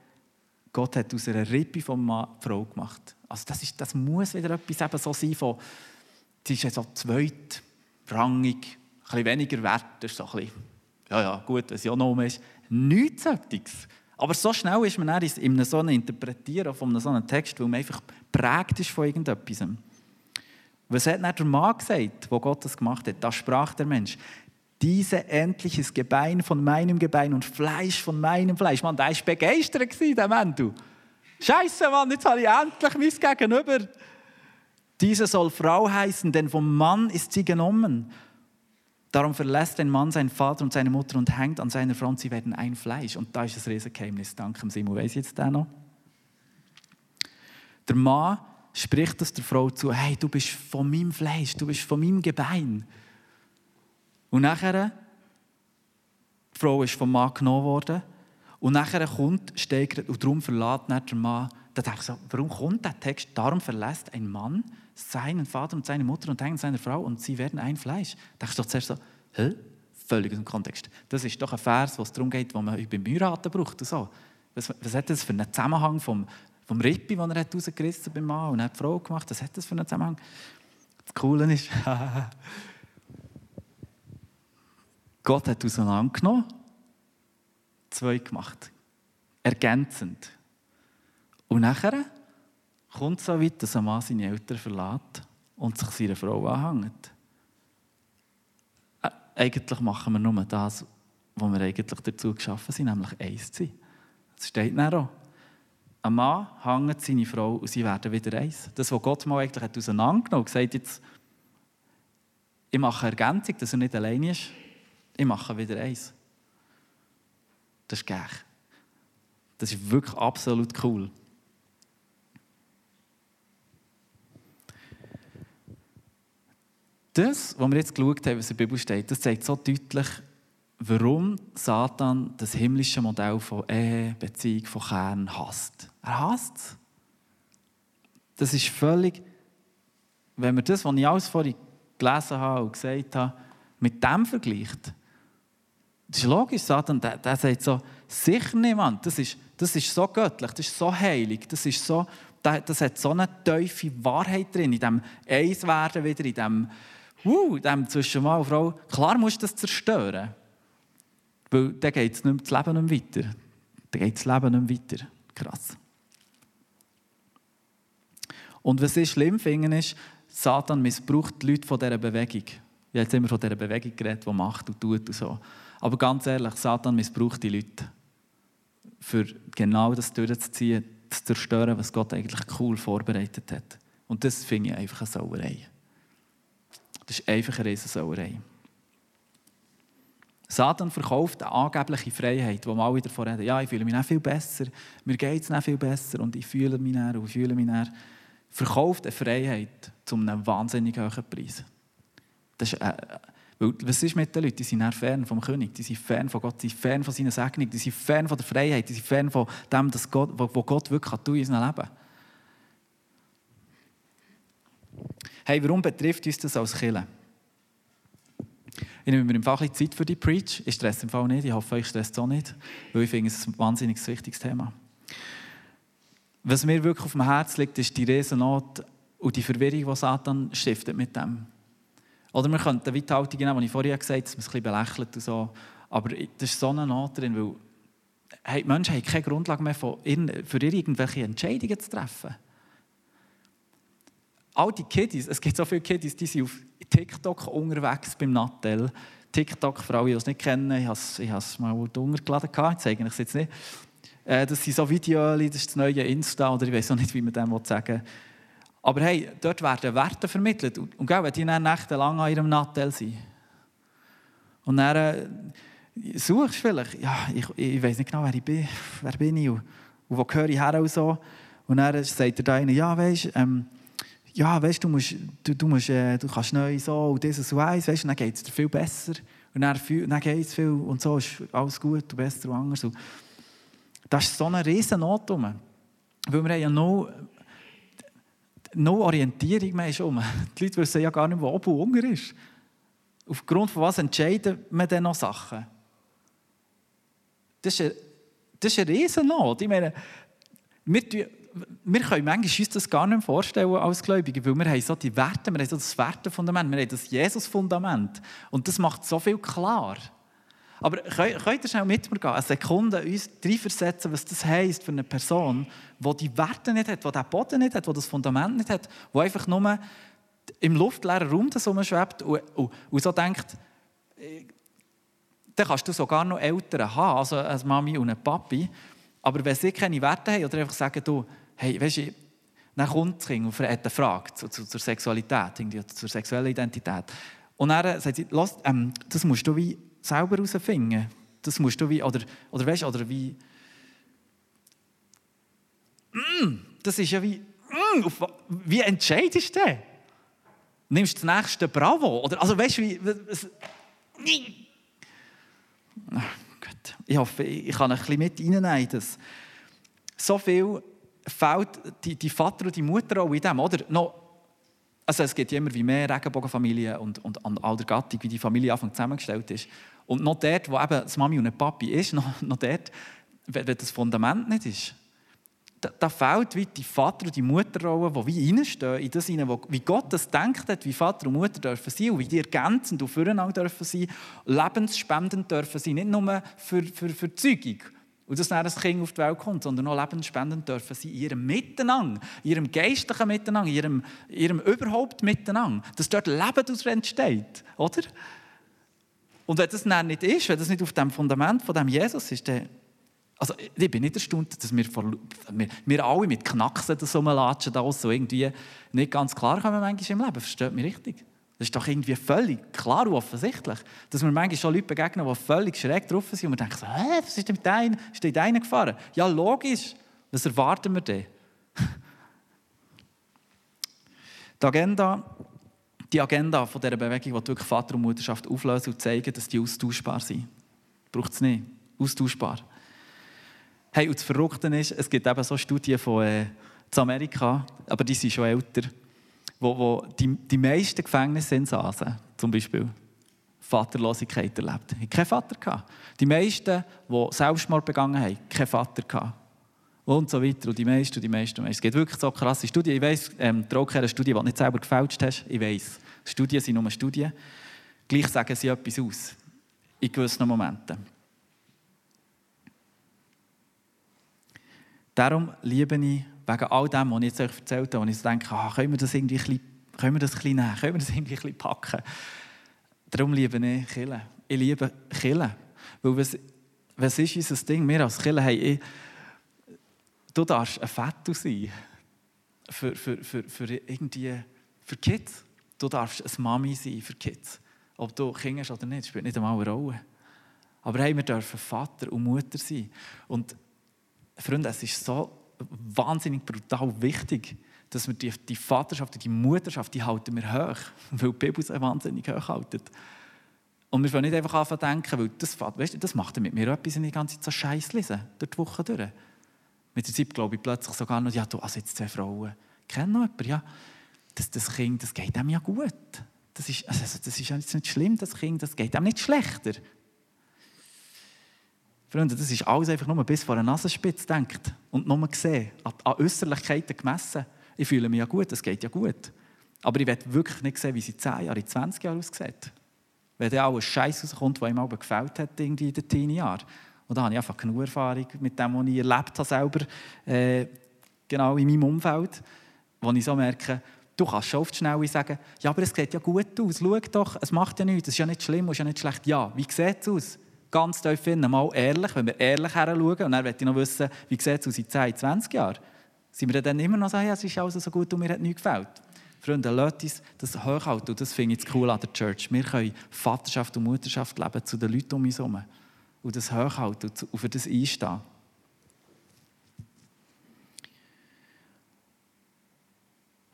Gott hat aus einer Rippe von Mann Frau gemacht. Also das, ist, das muss wieder etwas eben so sein, von, sie ist ja so zweitrangig, ein bisschen weniger wert, das ist so ein bisschen, ja, ja, gut, wenn sie auch noch ist. Nichts solches. Aber so schnell ist man dann in so einem Interpretieren von so einem Text, weil man einfach prägt ist von irgendetwas. Was hat dann der Mann gesagt, wo Gott das gemacht hat? Da sprach der Mensch, diese endliches Gebein von meinem Gebein und Fleisch von meinem Fleisch. Mann, der war begeistert, der Mann, du. Scheiße, Mann, jetzt habe ich endlich mein Gegenüber. Diese soll Frau heißen, denn vom Mann ist sie genommen. Darum verlässt ein Mann seinen Vater und seine Mutter und hängt an seiner Frau und sie werden ein Fleisch. Und da ist das Riesengeheimnis. Danke, Simon. Weiss jetzt der noch? Der Mann spricht das der Frau zu: Hey, du bist von meinem Fleisch, du bist von meinem Gebein. Und nachher, die Frau ist vom Mann genommen worden. Und nachher kommt, steigert, und darum verlässt der Mann. Da denke ich so, warum kommt der Text? Darum verlässt ein Mann seinen Vater und seine Mutter und hängt seiner Frau und sie werden ein Fleisch. Da dachte ich doch zuerst so, hä? Völlig aus dem Kontext. Das ist doch ein Vers, wo es darum geht, wo man beim Heiraten braucht. Und so. Was, was hat das für einen Zusammenhang vom, vom Rippi, den er hat rausgerissen hat beim Mann und hat die Frau gemacht? Was hat das für einen Zusammenhang? Das Coole ist, Gott hat auseinandergenommen, zwei gemacht. Ergänzend. Und nachher kommt es so weit, dass ein Mann seine Eltern verlässt und sich seiner Frau anhängt. Äh, eigentlich machen wir nur das, was wir eigentlich dazu geschaffen sind, nämlich eins zu sein. Das steht dann auch. Ein Mann hängt seine Frau und sie werden wieder eins. Das, was Gott mal eigentlich hat auseinandergenommen hat, gesagt jetzt, ich mache Ergänzung, dass er nicht allein ist. Ich mache wieder eins. Das ist geil. Das ist wirklich absolut cool. Das, was wir jetzt geschaut haben, was in der Bibel steht, das zeigt so deutlich, warum Satan das himmlische Modell von Ehe, Beziehung, von Kern hasst. Er hasst es. Das ist völlig, wenn man das, was ich alles vorhin gelesen habe und gesagt habe, mit dem vergleicht, das ist logisch, Satan, der, der sagt so, sicher niemand, das ist, das ist so göttlich, das ist so heilig, das ist so, das hat so eine tiefe Wahrheit drin, in dem Eiswerden wieder, in dem, uh, dem zwischen Mann und Frau. Klar musst du das zerstören, weil dann geht es das Leben nicht weiter. Dann geht das Leben nicht weiter. Krass. Und was ich schlimm finde, ist, Satan missbraucht die Leute von dieser Bewegung. Ich habe jetzt immer von dieser Bewegung geredet, die macht und tut und so. Aber ganz ehrlich, Satan missbraucht die Leute, für genau das durchzuziehen, zu zerstören, was Gott eigentlich cool vorbereitet hat. Und das finde ich einfach eine Sauerei. Das ist einfach eine Riesensauerei. Satan verkauft eine angebliche Freiheit, wo wir alle davon reden, ja, ich fühle mich nicht viel besser, mir geht es nicht viel besser und ich fühle mich näher und fühle mich näher. Verkauft eine Freiheit zu einem wahnsinnig hohen Preis. Das ist, äh, was ist mit den Leuten? Die sind fern vom König, die sind fern von Gott, die sind fern von seiner Segnung, die sind fern von der Freiheit, die sind fern von dem, was Gott, was Gott wirklich tun in unserem Leben. Hey, warum betrifft uns das als Killer? Ich nehme mir im Fall ein Zeit für die Preach. Ich stresse im Fall nicht. Ich hoffe, euch stresst es auch nicht, weil ich finde, es ist ein wahnsinnig wichtiges Thema. Was mir wirklich auf dem Herzen liegt, ist die Riesennot und die Verwirrung, die Satan stiftet mit dem. Oder wir könnten wie die Haltung nehmen, die ich vorher gesagt habe, dass man es ein bisschen belächelt und so. Aber das ist so eine Not drin, weil hey, die Menschen haben keine Grundlage mehr für irgendwelche Entscheidungen zu treffen. All die Kiddies, es gibt so viele Kiddies, die sind auf TikTok unterwegs beim Nattel. TikTok, für alle, die es nicht kennen, ich habe es, mal runtergeladen, ich zeige es jetzt nicht. Äh, das sind so Videos, das ist das neue Insta, oder ich weiß auch nicht, wie man dem sagen will. Aber hey, dort werden Werte vermittelt. Und, und wenn die dann nächtelang an ihrem Nattel sind. Und dann äh, suchst du vielleicht, ja, ich, ich weiß nicht genau, wer ich bin, wer bin ich und, und wo gehöre ich her und so. Und dann sagt der eine, ja, weißt ähm, ja, weißt, du, musst, du, du, musst, äh, du kannst neu so und dieses und eins, weißt, und dann geht es dir viel besser. Und dann, dann geht es viel und so ist alles gut und besser und anders. Und das ist so eine riesen Not Weil wir haben ja noch no Orientierung mehr. Die Leute wissen ja gar nicht, wo oben unten ist. Aufgrund von was entscheiden wir dann noch Sachen? Das ist eine, das eine Riesennot. Ich meine, wir, wir können manchmal uns das gar nicht vorstellen als Gläubige, weil wir haben so die Werte, wir haben so das Wertefundament, wir haben das Jesus-Fundament. Und das macht so viel klar. Aber könnt ihr schnell mit mir gehen, eine Sekunde uns reinversetzen, was das heisst für eine Person, die die Werte nicht hat, die den Boden nicht hat, die das Fundament nicht hat, die einfach nur im luftleeren Raum das rumschwebt und, und, und so denkt, äh, dann kannst du sogar noch Eltern haben, also eine Mami und ein Papi. Aber wenn sie keine Werte haben oder einfach sagen, du, hey, weißt du, dann kommt das Kind und hat eine Frage zu, zu, zur Sexualität, zur sexuellen Identität. Und dann sagt sie, ähm, das musst du wie selber herausfinden. Das musst du wie, oder, oder weißt oder wie, mm, das ist ja wie, mm, auf, wie entscheidest du denn? Nimmst du das nächste Bravo? Oder, also weißt du, wie, was, Ach Gott. Ich hoffe, ich kann ein bisschen mit reinnehmen. Dass so viel fehlt die, die Vater und die Mutter auch in dem, oder? Noch, also es gibt immer wie mehr Regenbogenfamilien und, und an all der Gattung, wie die Familie Anfang zusammengestellt ist. Und noch dort, wo eben das Mami und ein Papi ist, noch, noch dort, wenn, wenn das Fundament nicht ist, da, da fehlt wie die Vater- und die Mutterrolle, die wie reinstehen, in das hinein, wie Gott das denkt hat, wie Vater und Mutter dürfen sein und wie die ergänzend und füreinander dürfen sein, lebensspendend dürfen sein, nicht nur für, für, für die Zeugung und dass dann ein Kind auf die Welt kommt, sondern auch lebensspendend dürfen sein in ihrem Miteinander, in ihrem geistlichen Miteinander, in ihrem, in ihrem überhaupt Miteinander, dass dort Leben daraus entsteht, oder? Und wenn das dann nicht ist, wenn das nicht auf dem Fundament von dem Jesus ist, dann also ich bin nicht erstaunt, dass wir, wir, wir alle mit Knacksen das rumlatschen, da so irgendwie nicht ganz klar kommen manchmal im Leben. Versteht mich richtig? Das ist doch irgendwie völlig klar und offensichtlich, dass wir manchmal schon Leute begegnen, die völlig schräg drauf sind und wir denken hä, was ist denn mit deinem, ist denn deinen gefahren? Ja, logisch. Was erwarten wir denn? Die Agenda, die Agenda von dieser Bewegung, die wirklich Vater und Mutterschaft auflösen und zeigen, dass die austauschbar sind. Braucht es nicht. Austauschbar. Hey, und das Verrückte ist, es gibt eben so Studien von äh, Amerika, aber die sind schon älter, wo, wo die, die meisten Gefängnisinsassen zum Beispiel Vaterlosigkeit erlebt haben. Keinen Vater. Die meisten, die Selbstmord begangen haben, keinen Vater. Und so weiter. Und die meisten, und die meisten, und die meisten. Es gibt wirklich so krasse Studien. Ich weiss, ähm, die eine Studie, die du nicht selber gefälscht hast, ich weiss. Studien sind nur Studien. Gleich sagen sie etwas aus. In gewissen Momenten. Darum liebe ich, wegen all dem, was ich jetzt euch erzählt habe, wo ich denke, ah, können wir das irgendwie ein bisschen, können wir das ein bisschen nehmen, können wir das irgendwie ein bisschen packen. Darum liebe ich Killen. Ich liebe Killen. Weil was, was ist unser Ding? Wir als Killen haben, du darfst ein Fetto sein. Für, für, für, für irgendwie, für Kids. Du darfst eine Mami sein für Kids. Ob du Kinder hast oder nicht, spielt nicht einmal eine Rolle. Aber hey, wir dürfen Vater und Mutter sein. Und Freunde, es ist so wahnsinnig brutal wichtig, dass wir die, die Vaterschaft und die Mutterschaft, die halten wir hoch, weil die Bibel sie wahnsinnig hoch haltet. Und wir wollen nicht einfach anfangen denken, weil das, weißt das macht mit mir etwas, wenn ich die ganze Zeit so Scheiß lese, durch die Woche durch. Mit der Zeit glaube ich plötzlich sogar noch, ja, du, also jetzt zwei Frauen, kennen noch jemanden, ja, das, das Kind, das geht einem ja gut. Das ist, also, das ist nicht schlimm, das Kind, das geht einem nicht schlechter. Freunde, das ist alles einfach nur bis vor eine Nasenspitze denkt und nur gesehen, an, an Äußerlichkeiten gemessen. Ich fühle mich ja gut, es geht ja gut. Aber ich will wirklich nicht sehen, wie sie in 10 Jahren, in 20 Jahren aussieht. Wenn dann auch ein Scheiß rauskommt, der ihm aber gefällt hat irgendwie in den Teenie-Jahren. Und da habe ich einfach genug Erfahrung mit dem, was ich erlebt habe selber, äh, genau in meinem Umfeld, wo ich so merke, du kannst schon oft schnell sagen, ja, aber es sieht ja gut aus, schau doch, es macht ja nichts, es ist ja nicht schlimm, es ist ja nicht schlecht. Ja, wie sieht es aus? Ganz tief finden, mal ehrlich, wenn wir ehrlich heranschauen, und dann möchte ich noch wissen, wie sieht es aus in 10, 20 Jahren, sind wir dann immer noch sagen, ja, es ist alles so gut und mir hat nichts gefällt. Freunde, lasst uns das hochhalten und das finde ich cool an der Church. Wir können Vaterschaft und Mutterschaft leben zu den Leuten um uns herum und das hochhalten und für das einstehen.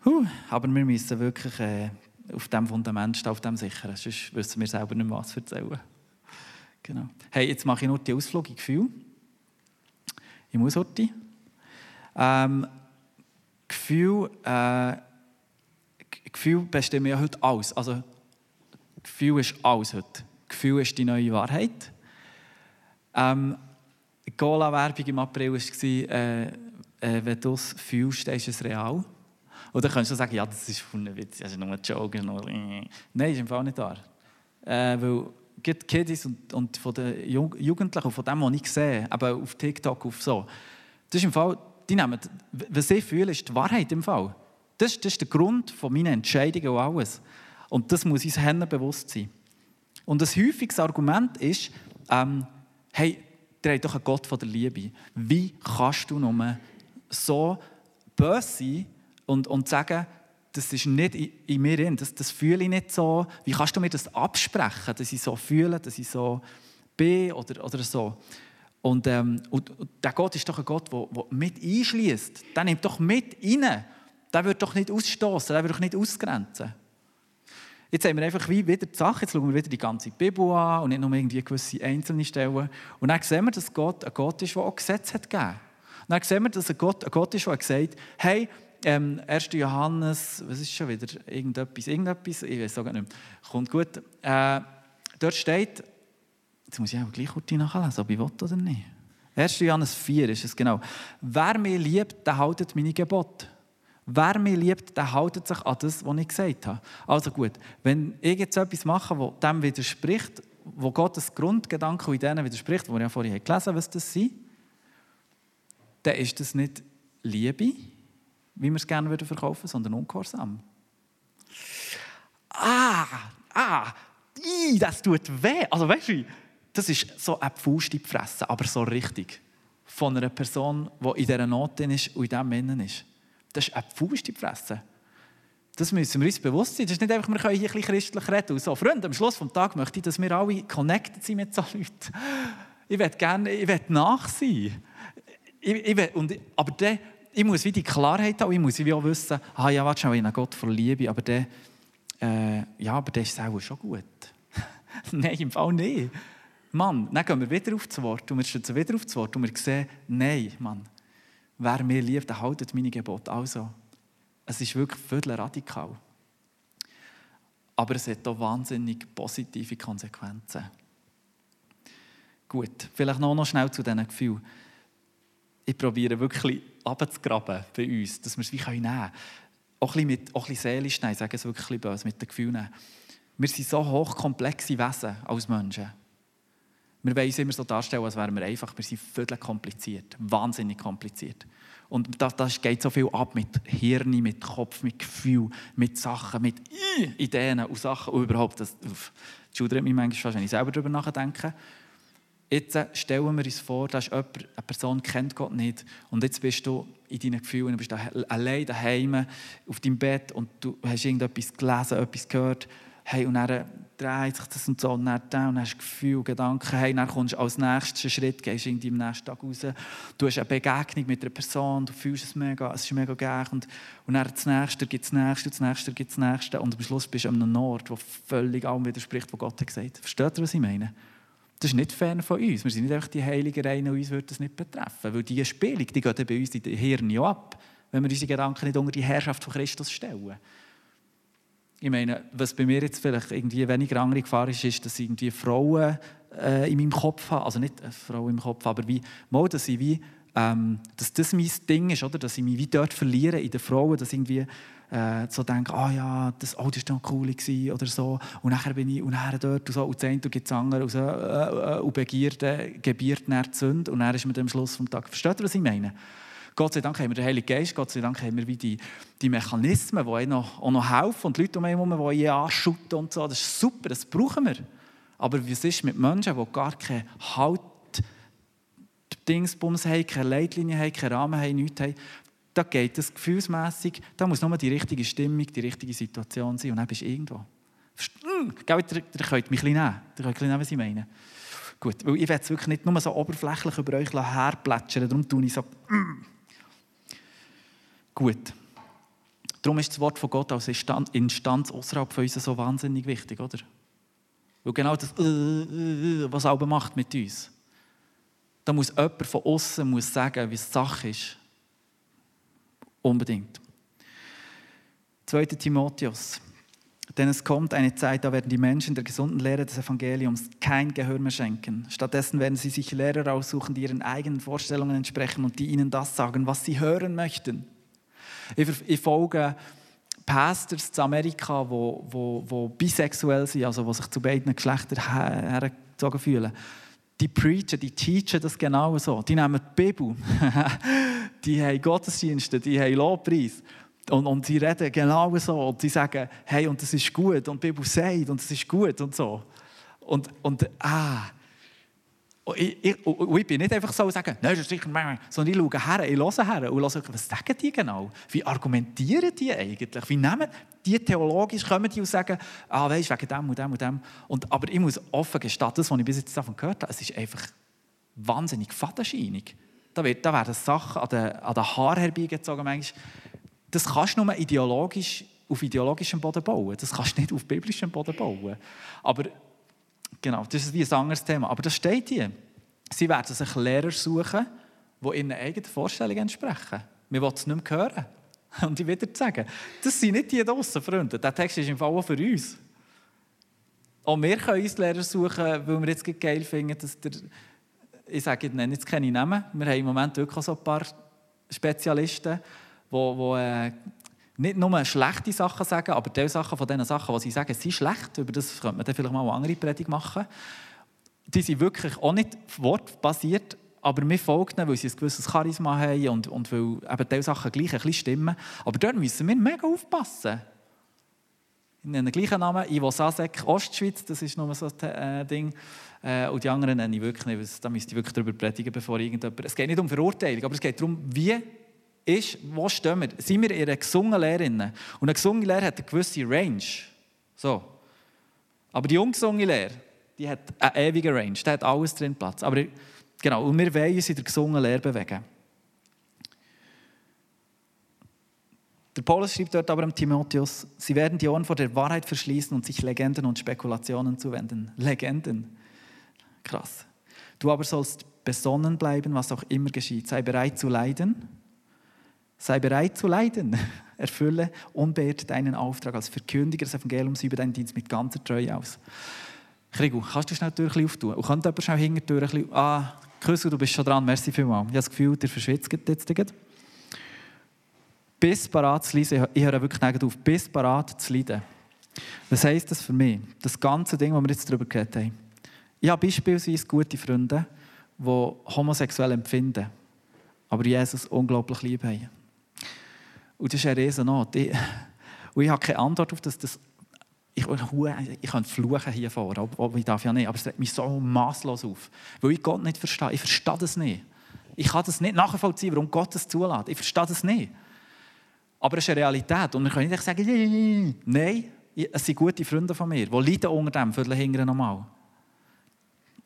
Huh, aber wir müssen wirklich äh, auf dem Fundament stehen, auf dem sichern, sonst wissen wir selber nicht mehr, was erzählen. Genau. Hey, jetzt mache ich nur die Ausflug in Gefühl. Ich muss heute. Ähm, Gefühl, äh, Gefühl bestimmt ja heute alles. Also, Gefühl ist alles heute. Gefühl ist die neue Wahrheit. Ähm, die Cola-Werbung im April war, äh, äh, wenn du es fühlst, ist es real. Oder kannst du sagen, ja, das ist von einem Witz, das ist nur ein Joke. Nein, ist im Fall nicht wahr. Äh, weil die Kiddies und, und von den Jugendlichen, von dem, was ich sehe, aber auf TikTok, auf so, das ist im Fall, die nehmen, was sie fühlen, ist die Wahrheit im Fall. Das, das ist der Grund von meinen Entscheidungen und alles. Und das muss uns Händen bewusst sein. Und ein häufiges Argument ist, ähm, hey, der hat doch einen Gott von der Liebe. Wie kannst du nur so böse sein und, und sagen, das ist nicht in mir drin, das, das fühle ich nicht so. Wie kannst du mir das absprechen, dass ich so fühle, dass ich so bin oder, oder so? Und, ähm, und, und der Gott ist doch ein Gott, der, der mit einschließt. Der nimmt doch mit rein. Der wird doch nicht ausstoßen, der wird doch nicht ausgrenzen. Jetzt haben wir einfach wie wieder die Sache, jetzt schauen wir wieder die ganze Bibel an und nicht nur irgendwie gewisse einzelne Stellen. Und dann sehen wir, dass Gott ein Gott ist, der auch Gesetze hat gegeben. Und dann sehen wir, dass ein Gott ein Gott ist, der gesagt hat, hey, ähm, 1. Johannes, was ist schon wieder? Irgendetwas, irgendetwas, ich weiß sogar nicht mehr. Kommt gut. Äh, dort steht, jetzt muss ich auch gleich kurz nachlesen, ob ich will oder nicht. 1. Johannes 4 ist es genau. Wer mich liebt, der haltet meine Gebote. Wer mich liebt, der haltet sich an das, was ich gesagt habe. Also gut, wenn ich jetzt etwas mache, das dem widerspricht, wo Gottes Grundgedanken in denen widerspricht, wo ich ja vorhin gelesen habe, was das sind, dann ist das nicht Liebe, wie wir es gerne würden verkaufen, sondern Ungehorsam. Ah, ah, ii, das tut weh. Also weißt du, das ist so ein Pfust in die Fresse, aber so richtig. Von einer Person, die in dieser Not ist und in diesem Innen ist. Das ist ein Pfust in die Fresse. Das müssen wir uns bewusst sein. Das ist nicht einfach, wir können hier ein bisschen christlich reden. Und so. Freunde, am Schluss des Tages möchte ich, dass wir alle connected sind mit solchen Leuten. Ich will gerne, ich will nach sein. Ich, ich will, und, aber dann ich muss wie die Klarheit haben, ich muss wie auch wissen, ah ja, warte schon, ich habe Gott vor Liebe, aber der, äh, ja, aber der ist auch schon gut. nein, im Fall nicht. Mann, dann gehen wir wieder auf das Wort und wir stützen wieder auf das Wort und wir sehen, nein, Mann, wer mir liebt, der haltet meine Gebote. Also, es ist wirklich völlig radikal. Aber es hat auch wahnsinnig positive Konsequenzen. Gut, vielleicht noch, noch schnell zu diesen Gefühlen ich probiere wirklich abzugraben bei uns, dass wir es wie nehmen können. Auch ein bisschen, bisschen seelisch nehmen, sagen es wirklich böse, mit den Gefühlen. Wir sind so hochkomplexe Wesen als Menschen. Wir wollen uns immer so darstellen, als wären wir einfach. Wir sind völlig kompliziert, wahnsinnig kompliziert. Und da, da geht so viel ab mit Hirn, mit Kopf, mit Gefühl, mit Sachen, mit Ideen und Sachen. Und überhaupt, das, das schudert mich manchmal, wenn ich selber darüber nachdenke. Jetzt stellen wir uns vor, da ist jemand, eine Person kennt Gott nicht und jetzt bist du in deinen Gefühlen, du bist allein daheim auf deinem Bett und du hast irgendetwas gelesen, etwas gehört, hey, und dann dreht sich das und so und dann, da, und dann hast du Gefühle, Gedanken, hey, dann kommst du als nächsten Schritt, gehst irgendwie am nächsten Tag raus, du hast eine Begegnung mit einer Person, du fühlst es mega, es ist mega geil und, und dann das Nächste gibt das Nächste, das Nächste gibt das Nächste und am Schluss bist du an einem Ort, der völlig allem widerspricht, was Gott hat gesagt. Versteht ihr, was ich meine? Das ist nicht fern von uns. Wir sind nicht einfach die Heiligen rein und uns würde das nicht betreffen. Weil diese Spielung, die geht bei uns in den Hirn ja ab, wenn wir unsere Gedanken nicht unter die Herrschaft von Christus stellen. Ich meine, was bei mir jetzt vielleicht irgendwie weniger andere Gefahr ist, ist, dass ich irgendwie Frauen äh, in meinem Kopf habe. Also nicht eine Frau im Kopf, aber wie, mal, dass ich wie, ähm, dass das mein Ding ist, oder? dass ich mich wie dort verliere in den Frauen, dass irgendwie äh, so denke, ah oh ja, das, oh, das war noch cool gewesen, oder so. Und nachher bin ich und dort und so. Und das eine gibt es andere und, so, äh, äh, und Begierde gebiert die Sünde. Und dann ist man am Schluss des Tages. Versteht ihr, was ich meine? Gott sei Dank haben wir den Heiligen Geist, Gott sei Dank haben wir wie die, die Mechanismen, die noch, auch noch helfen und die Leute um einen herum, die anschütten und so. Das ist super, das brauchen wir. Aber was ist mit Menschen, die gar keinen Halt Dingsbums haben, keine Leitlinie haben, keinen Rahmen haben, nichts haben, da geht es gefühlsmässig, da muss nur die richtige Stimmung, die richtige Situation sein und dann bist du irgendwo. Hm, ihr, ihr könnt mich ein bisschen nehmen, ihr könnt nehmen, was ich meine. Gut, weil ich will es wirklich nicht nur so oberflächlich über euch herplätschern, darum tue ich so... Mm. Gut. Darum ist das Wort von Gott als Instanz außerhalb von uns so wahnsinnig wichtig, oder? Weil genau das, äh, äh, äh was auch macht mit uns. Da muss jemand von außen sagen, wie es Sache ist. Unbedingt. 2. Timotheus. Denn es kommt eine Zeit, da werden die Menschen der gesunden Lehre des Evangeliums kein Gehör mehr schenken. Stattdessen werden sie sich Lehrer aussuchen, die ihren eigenen Vorstellungen entsprechen und die ihnen das sagen, was sie hören möchten. Ich, folge Pastors in Amerika, wo, wo, wo bisexuell sind, also die sich zu beiden Geschlechtern hergezogen fühlen die preachen, die teachen das genau so. Die nehmen die Bibel, die haben Gottesdienste, die haben Lobpreis. Und, und sie reden genau so und sie sagen, hey, und das ist gut und die Bibel sagt und das ist gut und so. Und, und ah, und ich, ich, und ich bin nicht einfach so und sage, nein, das ist sicher, sondern ich schaue her, ich höre her und höre, was sagen die genau? Wie argumentieren die eigentlich? Wie nehmen die theologisch, kommen die und sagen, ah, weißt wegen dem und dem und dem. Und, aber ich muss offen gestehen, das, was ich bis jetzt davon gehört habe, es ist einfach wahnsinnig fadenscheinig. Da, wird, da werden Sachen an den, an den Haaren herbeigezogen, manchmal. Das kannst du nur ideologisch, auf ideologischem Boden bauen. Das kannst du nicht auf biblischem Boden bauen. Aber Genau, das ist wie ein anderes Thema. Aber das steht hier. Sie werden sich Lehrer suchen, die ihren eigenen Vorstellungen entsprechen. Wir wollen es nicht mehr hören. Und ich wieder sagen, das sind nicht die draussen, Freunde. Der Text ist im Fall auch für uns. Auch wir können uns Lehrer suchen, weil wir jetzt geil finden, dass der, ich sage, ich nenne jetzt keine Namen, wir haben im Moment wirklich so ein paar Spezialisten, die, die äh, nicht nur schlechte Sachen sagen, aber die Sachen von diesen Sachen, die sie sagen, sind schlecht. Über das könnte man dann vielleicht mal eine andere Predigt machen. Die sind wirklich auch nicht wortbasiert, aber wir folgen ihnen, weil sie ein gewisses Charisma haben und, und weil eben diese Sachen gleich ein bisschen stimmen. Aber dort müssen wir mega aufpassen. Nenne gleichen Namen, Ivo Sasek, Ostschweiz, das ist nur so ein äh, Ding. Äh, und die anderen nenne ich wirklich nicht, da müsste ich wirklich darüber predigen, bevor irgendjemand... Es geht nicht um Verurteilung, aber es geht darum, wie ist, wo stehen wir? Sind wir in einer gesungenen Lehre? Und eine gesungene Lehre hat eine gewisse Range. So. Aber die ungesungene Lehre, die hat eine ewige Range. Da hat alles drin Platz. Aber genau, und wir wollen uns in der gesungenen Lehre bewegen. Der Paulus schreibt dort aber am Timotheus, sie werden die Ohren vor der Wahrheit verschließen und sich Legenden und Spekulationen zuwenden. Legenden. Krass. Du aber sollst besonnen bleiben, was auch immer geschieht. Sei bereit zu leiden Sei bereit zu leiden. Erfülle unbeirrt deinen Auftrag als Verkündiger des Evangeliums über deinen Dienst mit ganzer Treue aus. Krigu, kannst du schnell die Tür auftun? Und kann jemand schnell hinter die Tür ein bisschen... Ah, Küssel, du bist schon dran. Merci vielmals. Ich habe das Gefühl, der verschwitzt jetzt. Bis parat zu leiden. Ich höre wirklich nicht auf. Bis parat zu leiden. Was heisst das für mich? Das ganze Ding, das wir jetzt darüber geredet haben. Ich habe beispielsweise gute Freunde, die homosexuell empfinden, aber Jesus unglaublich lieb haben. Und das ist eine Riesennot. Ich, und ich habe keine Antwort auf das. das ich, ich kann fluchen hier vor, aber ich darf ja nicht. Aber es regt mich so maßlos auf. Weil ich Gott nicht verstehe. Ich verstehe das nicht. Ich kann das nicht nachvollziehen, warum Gott das zulässt. Ich verstehe das nicht. Aber es ist eine Realität. Und wir können nicht sagen, nein, es sind gute Freunde von mir, die leiden unter dem, viertel hinten nochmal.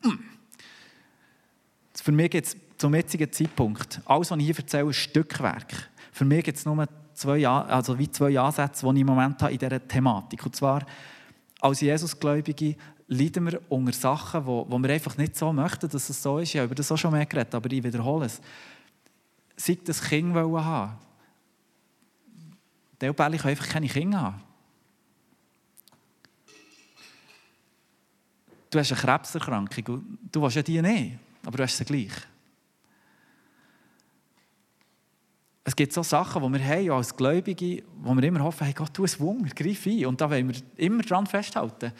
Hm. Für mich gibt es zum jetzigen Zeitpunkt, alles, was ich hier erzähle, ist Stückwerk. Für mich gibt es nur zwei, also wie zwei Ansätze, die ich im Moment habe in dieser Thematik. Und zwar, als Jesusgläubige leiden wir unter Sachen, wo, wo wir einfach nicht so möchten, dass es so ist. Ich habe über das auch schon mehr geredet, aber ich wiederhole es. Sei das Kind haben Die Bälle können einfach keine Kinder haben. Du hast eine Krebserkrankung du willst ja die nicht, aber du hast sie gleich. es gibt so Sachen, die wir haben als Gläubige, wo wir immer hoffen, hey Gott, tu es Wunder, greif ein. Und da wollen wir immer dran festhalten.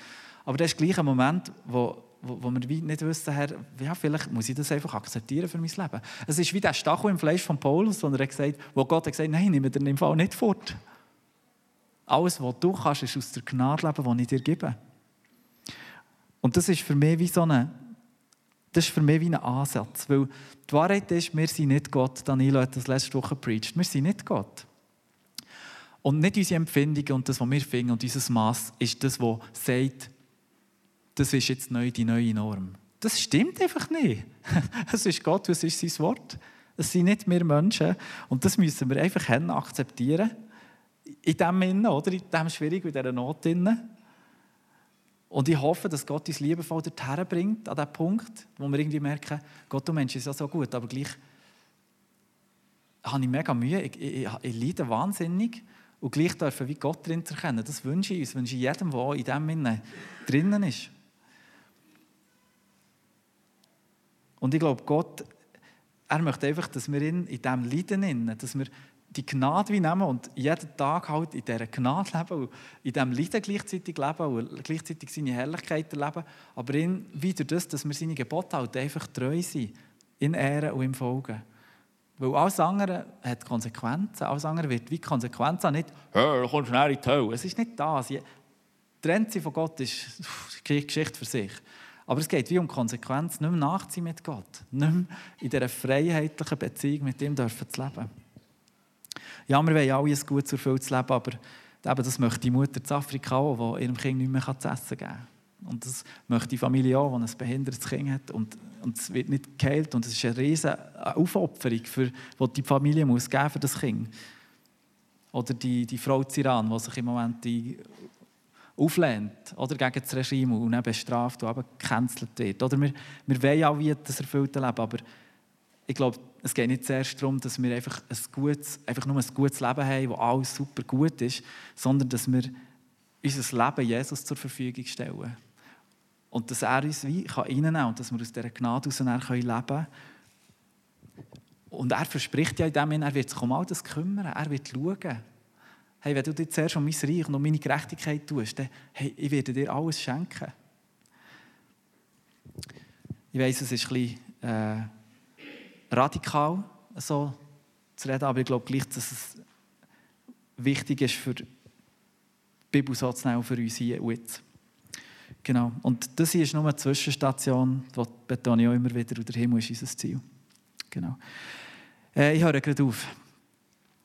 Aber das ist gleich ein Moment, wo, wo, wo wir nicht wissen, Herr, ja, vielleicht muss ich das einfach akzeptieren für mein Leben. Es ist wie der Stachel im Fleisch von Paulus, wo, er gesagt, wo Gott hat gesagt nein, nimm den im Fall nicht fort. Alles, was du kannst, ist aus der Gnade leben, die ich dir gebe. Und das ist für mich wie so eine das ist für mich wie ein Ansatz. Weil die Wahrheit ist, wir sind nicht Gott. Danilo hat das letzte Woche gepredigt. Wir sind nicht Gott. Und nicht unsere Empfindungen und das, was wir finden und unser Maß ist das, was sagt, das ist jetzt neu die neue Norm. Das stimmt einfach nicht. Es ist Gott, es ist sein Wort. Es sind nicht wir Menschen. Und das müssen wir einfach akzeptieren. In dem Innen, oder? In dem Schwierig, in dieser Not. Innen. Und ich hoffe, dass Gott uns liebevoll dorthin bringt, an den Punkt, wo wir irgendwie merken, Gott, du Mensch, ist ja so gut, aber gleich habe ich mega Mühe, ich, ich, ich leide wahnsinnig und gleich dürfen wie Gott drin erkennen. Das wünsche ich uns, wünsche ich jedem, der in dem Sinne drinnen ist. Und ich glaube, Gott, er möchte einfach, dass wir in, in diesem Leiden, dass wir die Gnade wie nehmen und jeden Tag halt in dieser Gnade leben und in diesem Leiden gleichzeitig leben und gleichzeitig seine Herrlichkeit erleben, aber in, wieder das, dass wir seine Gebote halt einfach treu sind, in Ehren und im Folgen. Weil alles andere hat Konsequenzen. Alles andere wird wie Konsequenzen haben. Nicht, hey, du kommst schnell in die Hölle. Es ist nicht das. Die Trennung von Gott ist eine Geschichte für sich. Aber es geht wie um Konsequenz, nicht mehr nachziehen mit Gott. Nicht mehr in dieser freiheitlichen Beziehung mit ihm dürfen zu leben. Ja, wir wollen alle ein gutes, erfülltes Leben, aber eben, das möchte die Mutter zu Afrika auch, die ihrem Kind nicht mehr zu essen geben kann. Und das möchte die Familie auch, die ein behindertes Kind hat. Und, und es wird nicht geheilt. Und es ist eine riesige Aufopferung, für, die die Familie muss geben für das Kind. Oder die, die Frau Ziran, die sich im Moment die auflehnt oder gegen das Regime und dann bestraft und gecancelt wird. Oder wir, wir wollen auch wie das erfüllte Leben, aber ich glaube, es geht nicht zuerst darum, dass wir einfach, ein gutes, einfach nur ein gutes Leben haben, wo alles super gut ist, sondern dass wir unser Leben Jesus zur Verfügung stellen. Und dass er uns wie kann reinnehmen und dass wir aus dieser Gnade heraus leben können. Und er verspricht ja in dem Sinne, er wird sich um all das kümmern, er wird schauen. Hey, wenn du dir zuerst um mein Reich und um meine Gerechtigkeit tust, dann hey, ich werde dir alles schenken. Ich weiß, es ist ein bisschen äh, radikal, so zu reden, aber ich glaube gleich, dass es wichtig ist, für die Bibel so zu nehmen, für uns hier und jetzt. Genau. Und das hier ist nur eine Zwischenstation, das betone ich auch immer wieder, und der Himmel ist unser Ziel. Genau. Äh, ich höre gerade auf.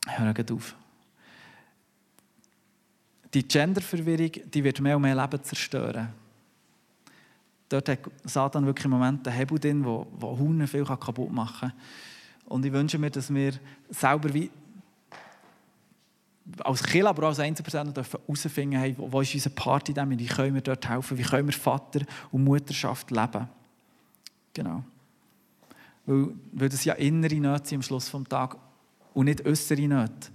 Ich höre gerade auf. Die Genderverwirrung, die wird mehr und mehr Leben zerstören. Dort hat Satan wirklich im Moment einen Hebel drin, der, Hunde viel kaputt machen kann. Und ich wünsche mir, dass wir selber wie als Kind, aber auch als Einzelperson herausfinden hey, wo ist unsere Party denn? Wie können wir dort helfen? Wie können wir Vater und Mutterschaft leben? Genau. Weil, weil das ja innere Nöte am Schluss des Tages und nicht äußere Nöte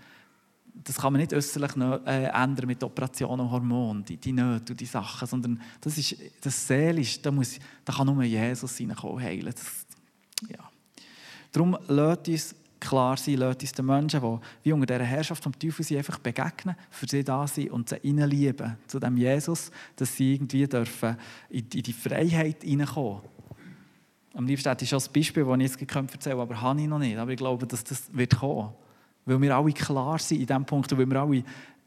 das kann man nicht äußerlich äh, ändern mit Operationen und Hormonen, die, die Nöte und die Sachen, sondern das ist das Seelisch, da, muss, da kann nur Jesus reinkommen, heilen. Das, ja. Darum lasst uns klar sein, lasst uns den Menschen, die wie unter dieser Herrschaft vom Teufel sind, einfach begegnen, für sie da sein und sie lieben zu dem Jesus, dass sie irgendwie dürfen in, in die Freiheit hineinkommen. Am liebsten hätte ich schon das Beispiel, das ich jetzt erzählen könnte, aber habe ich noch nicht. Aber ich glaube, dass das wird kommen. Weil wir alle klar sind in diesem Punkt, weil wir alle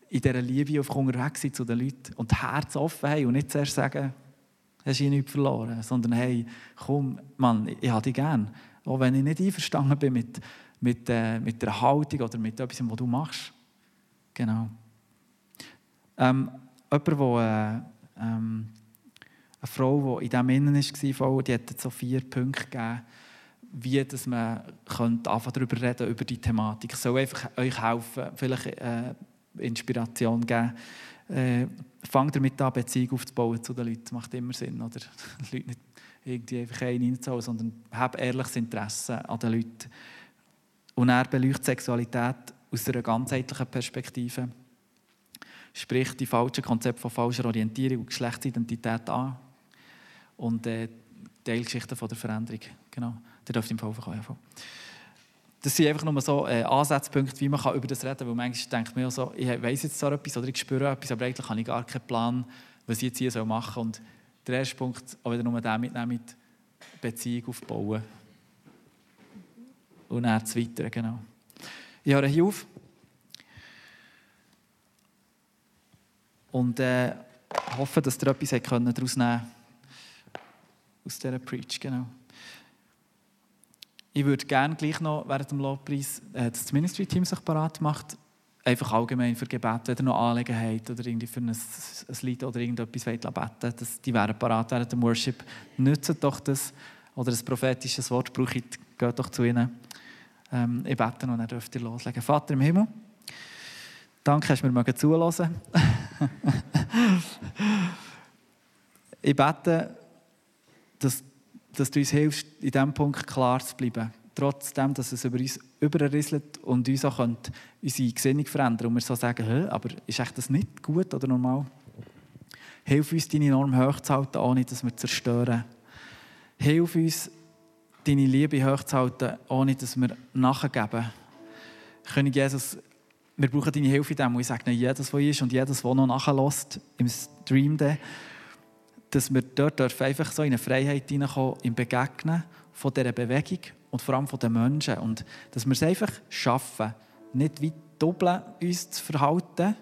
in dieser Liebe auf unterwegs sind zu den Leuten und das Herz offen haben und nicht zuerst sagen, hast du nichts verloren, sondern hey, komm, Mann, ich habe dich gern. Auch wenn ich nicht einverstanden bin mit, mit, äh, mit der Haltung oder mit etwas, was du machst. Genau. Ähm, jemand, der, äh, ähm, eine Frau, die in diesem Innen war, die hat so vier Punkte gegeben, wie dass man könnte darüber reden über die Thematik. Ich soll einfach euch helfen, vielleicht äh, Inspiration geben. Äh, fangt damit an, Beziehung aufzubauen zu den Leuten. Das macht immer Sinn, oder? Die Leute nicht irgendwie einfach einen reinzuholen, sondern habt ehrliches Interesse an den Leuten. Und er beleuchtet Sexualität aus einer ganzheitlichen Perspektive. Spricht die falschen Konzepte von falscher Orientierung und Geschlechtsidentität an. Und äh, Teilgeschichten von der Veränderung. Genau. Der dürft im Fall kommen. Das sind einfach nur so äh, Ansatzpunkte, wie man kann über das reden kann. Weil manchmal denkt man so, ich weiß jetzt so etwas oder ich spüre etwas, aber eigentlich habe ich gar keinen Plan, was ich jetzt hier machen soll. Und der erste Punkt, auch wieder nur den mitnehmen, mit Beziehung aufbauen. Und dann das Weitere, genau. Ich höre hier auf. Und äh, hoffe, dass ihr etwas daraus nehmen könnt. Aus dieser Preach, genau. Ich würde gerne gleich noch während dem Lobpreis, äh, dass das Ministry-Team sich parat macht, einfach allgemein für Gebet, wenn ihr noch Anliegen habt oder irgendwie für ein, ein Lied oder irgendetwas wollt beten dass die wären parat während dem Worship. Nützt doch das oder ein prophetisches Wort brauche ich, geht doch zu ihnen. Ähm, ich bete und dann dürft ihr loslegen. Vater im Himmel, danke, dass wir mir zulassen. ich bete, dass dass du uns hilfst, in diesem Punkt klar zu bleiben. Trotzdem, dass es über uns überrisselt und uns auch könnte unsere Gesinnung verändern und wir so sagen, aber ist echt das nicht gut oder normal? Hilf uns, deine Norm hochzuhalten, ohne dass wir zerstören. Hilf uns, deine Liebe hochzuhalten, ohne dass wir nachgeben. König Jesus, wir brauchen deine Hilfe in dem, wo ich sage, jedes, was ist und jedes, was noch nachlässt im Stream, dass wir dort einfach so in eine Freiheit hineinkommen, im Begegnen von dieser Bewegung und vor allem von den Menschen. Und dass wir es einfach schaffen, nicht wie doppeln uns zu verhalten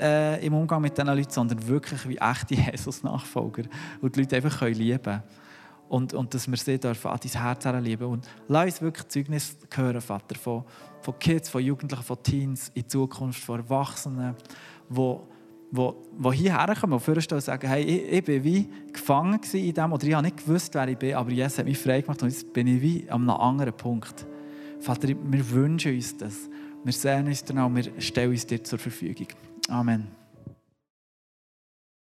äh, im Umgang mit diesen Leuten, sondern wirklich wie echte Jesus-Nachfolger und die Leute einfach können lieben können. Und, und dass wir sie dürfen an dein Herz lieben Und lass uns wirklich Zeugnis hören, Vater, von, von Kids, von Jugendlichen, von Teens, in Zukunft, von Erwachsenen, die wo hierher kommen und vorstellen und sagen, hey, ich, ich bin wie gefangen in dem oder ich habe nicht gewusst, wer ich bin, aber Jesus hat mich frei gemacht und jetzt bin ich wie an einem anderen Punkt. Vater, wir wünschen uns das. Wir sehen uns danach und wir stellen uns dir zur Verfügung. Amen.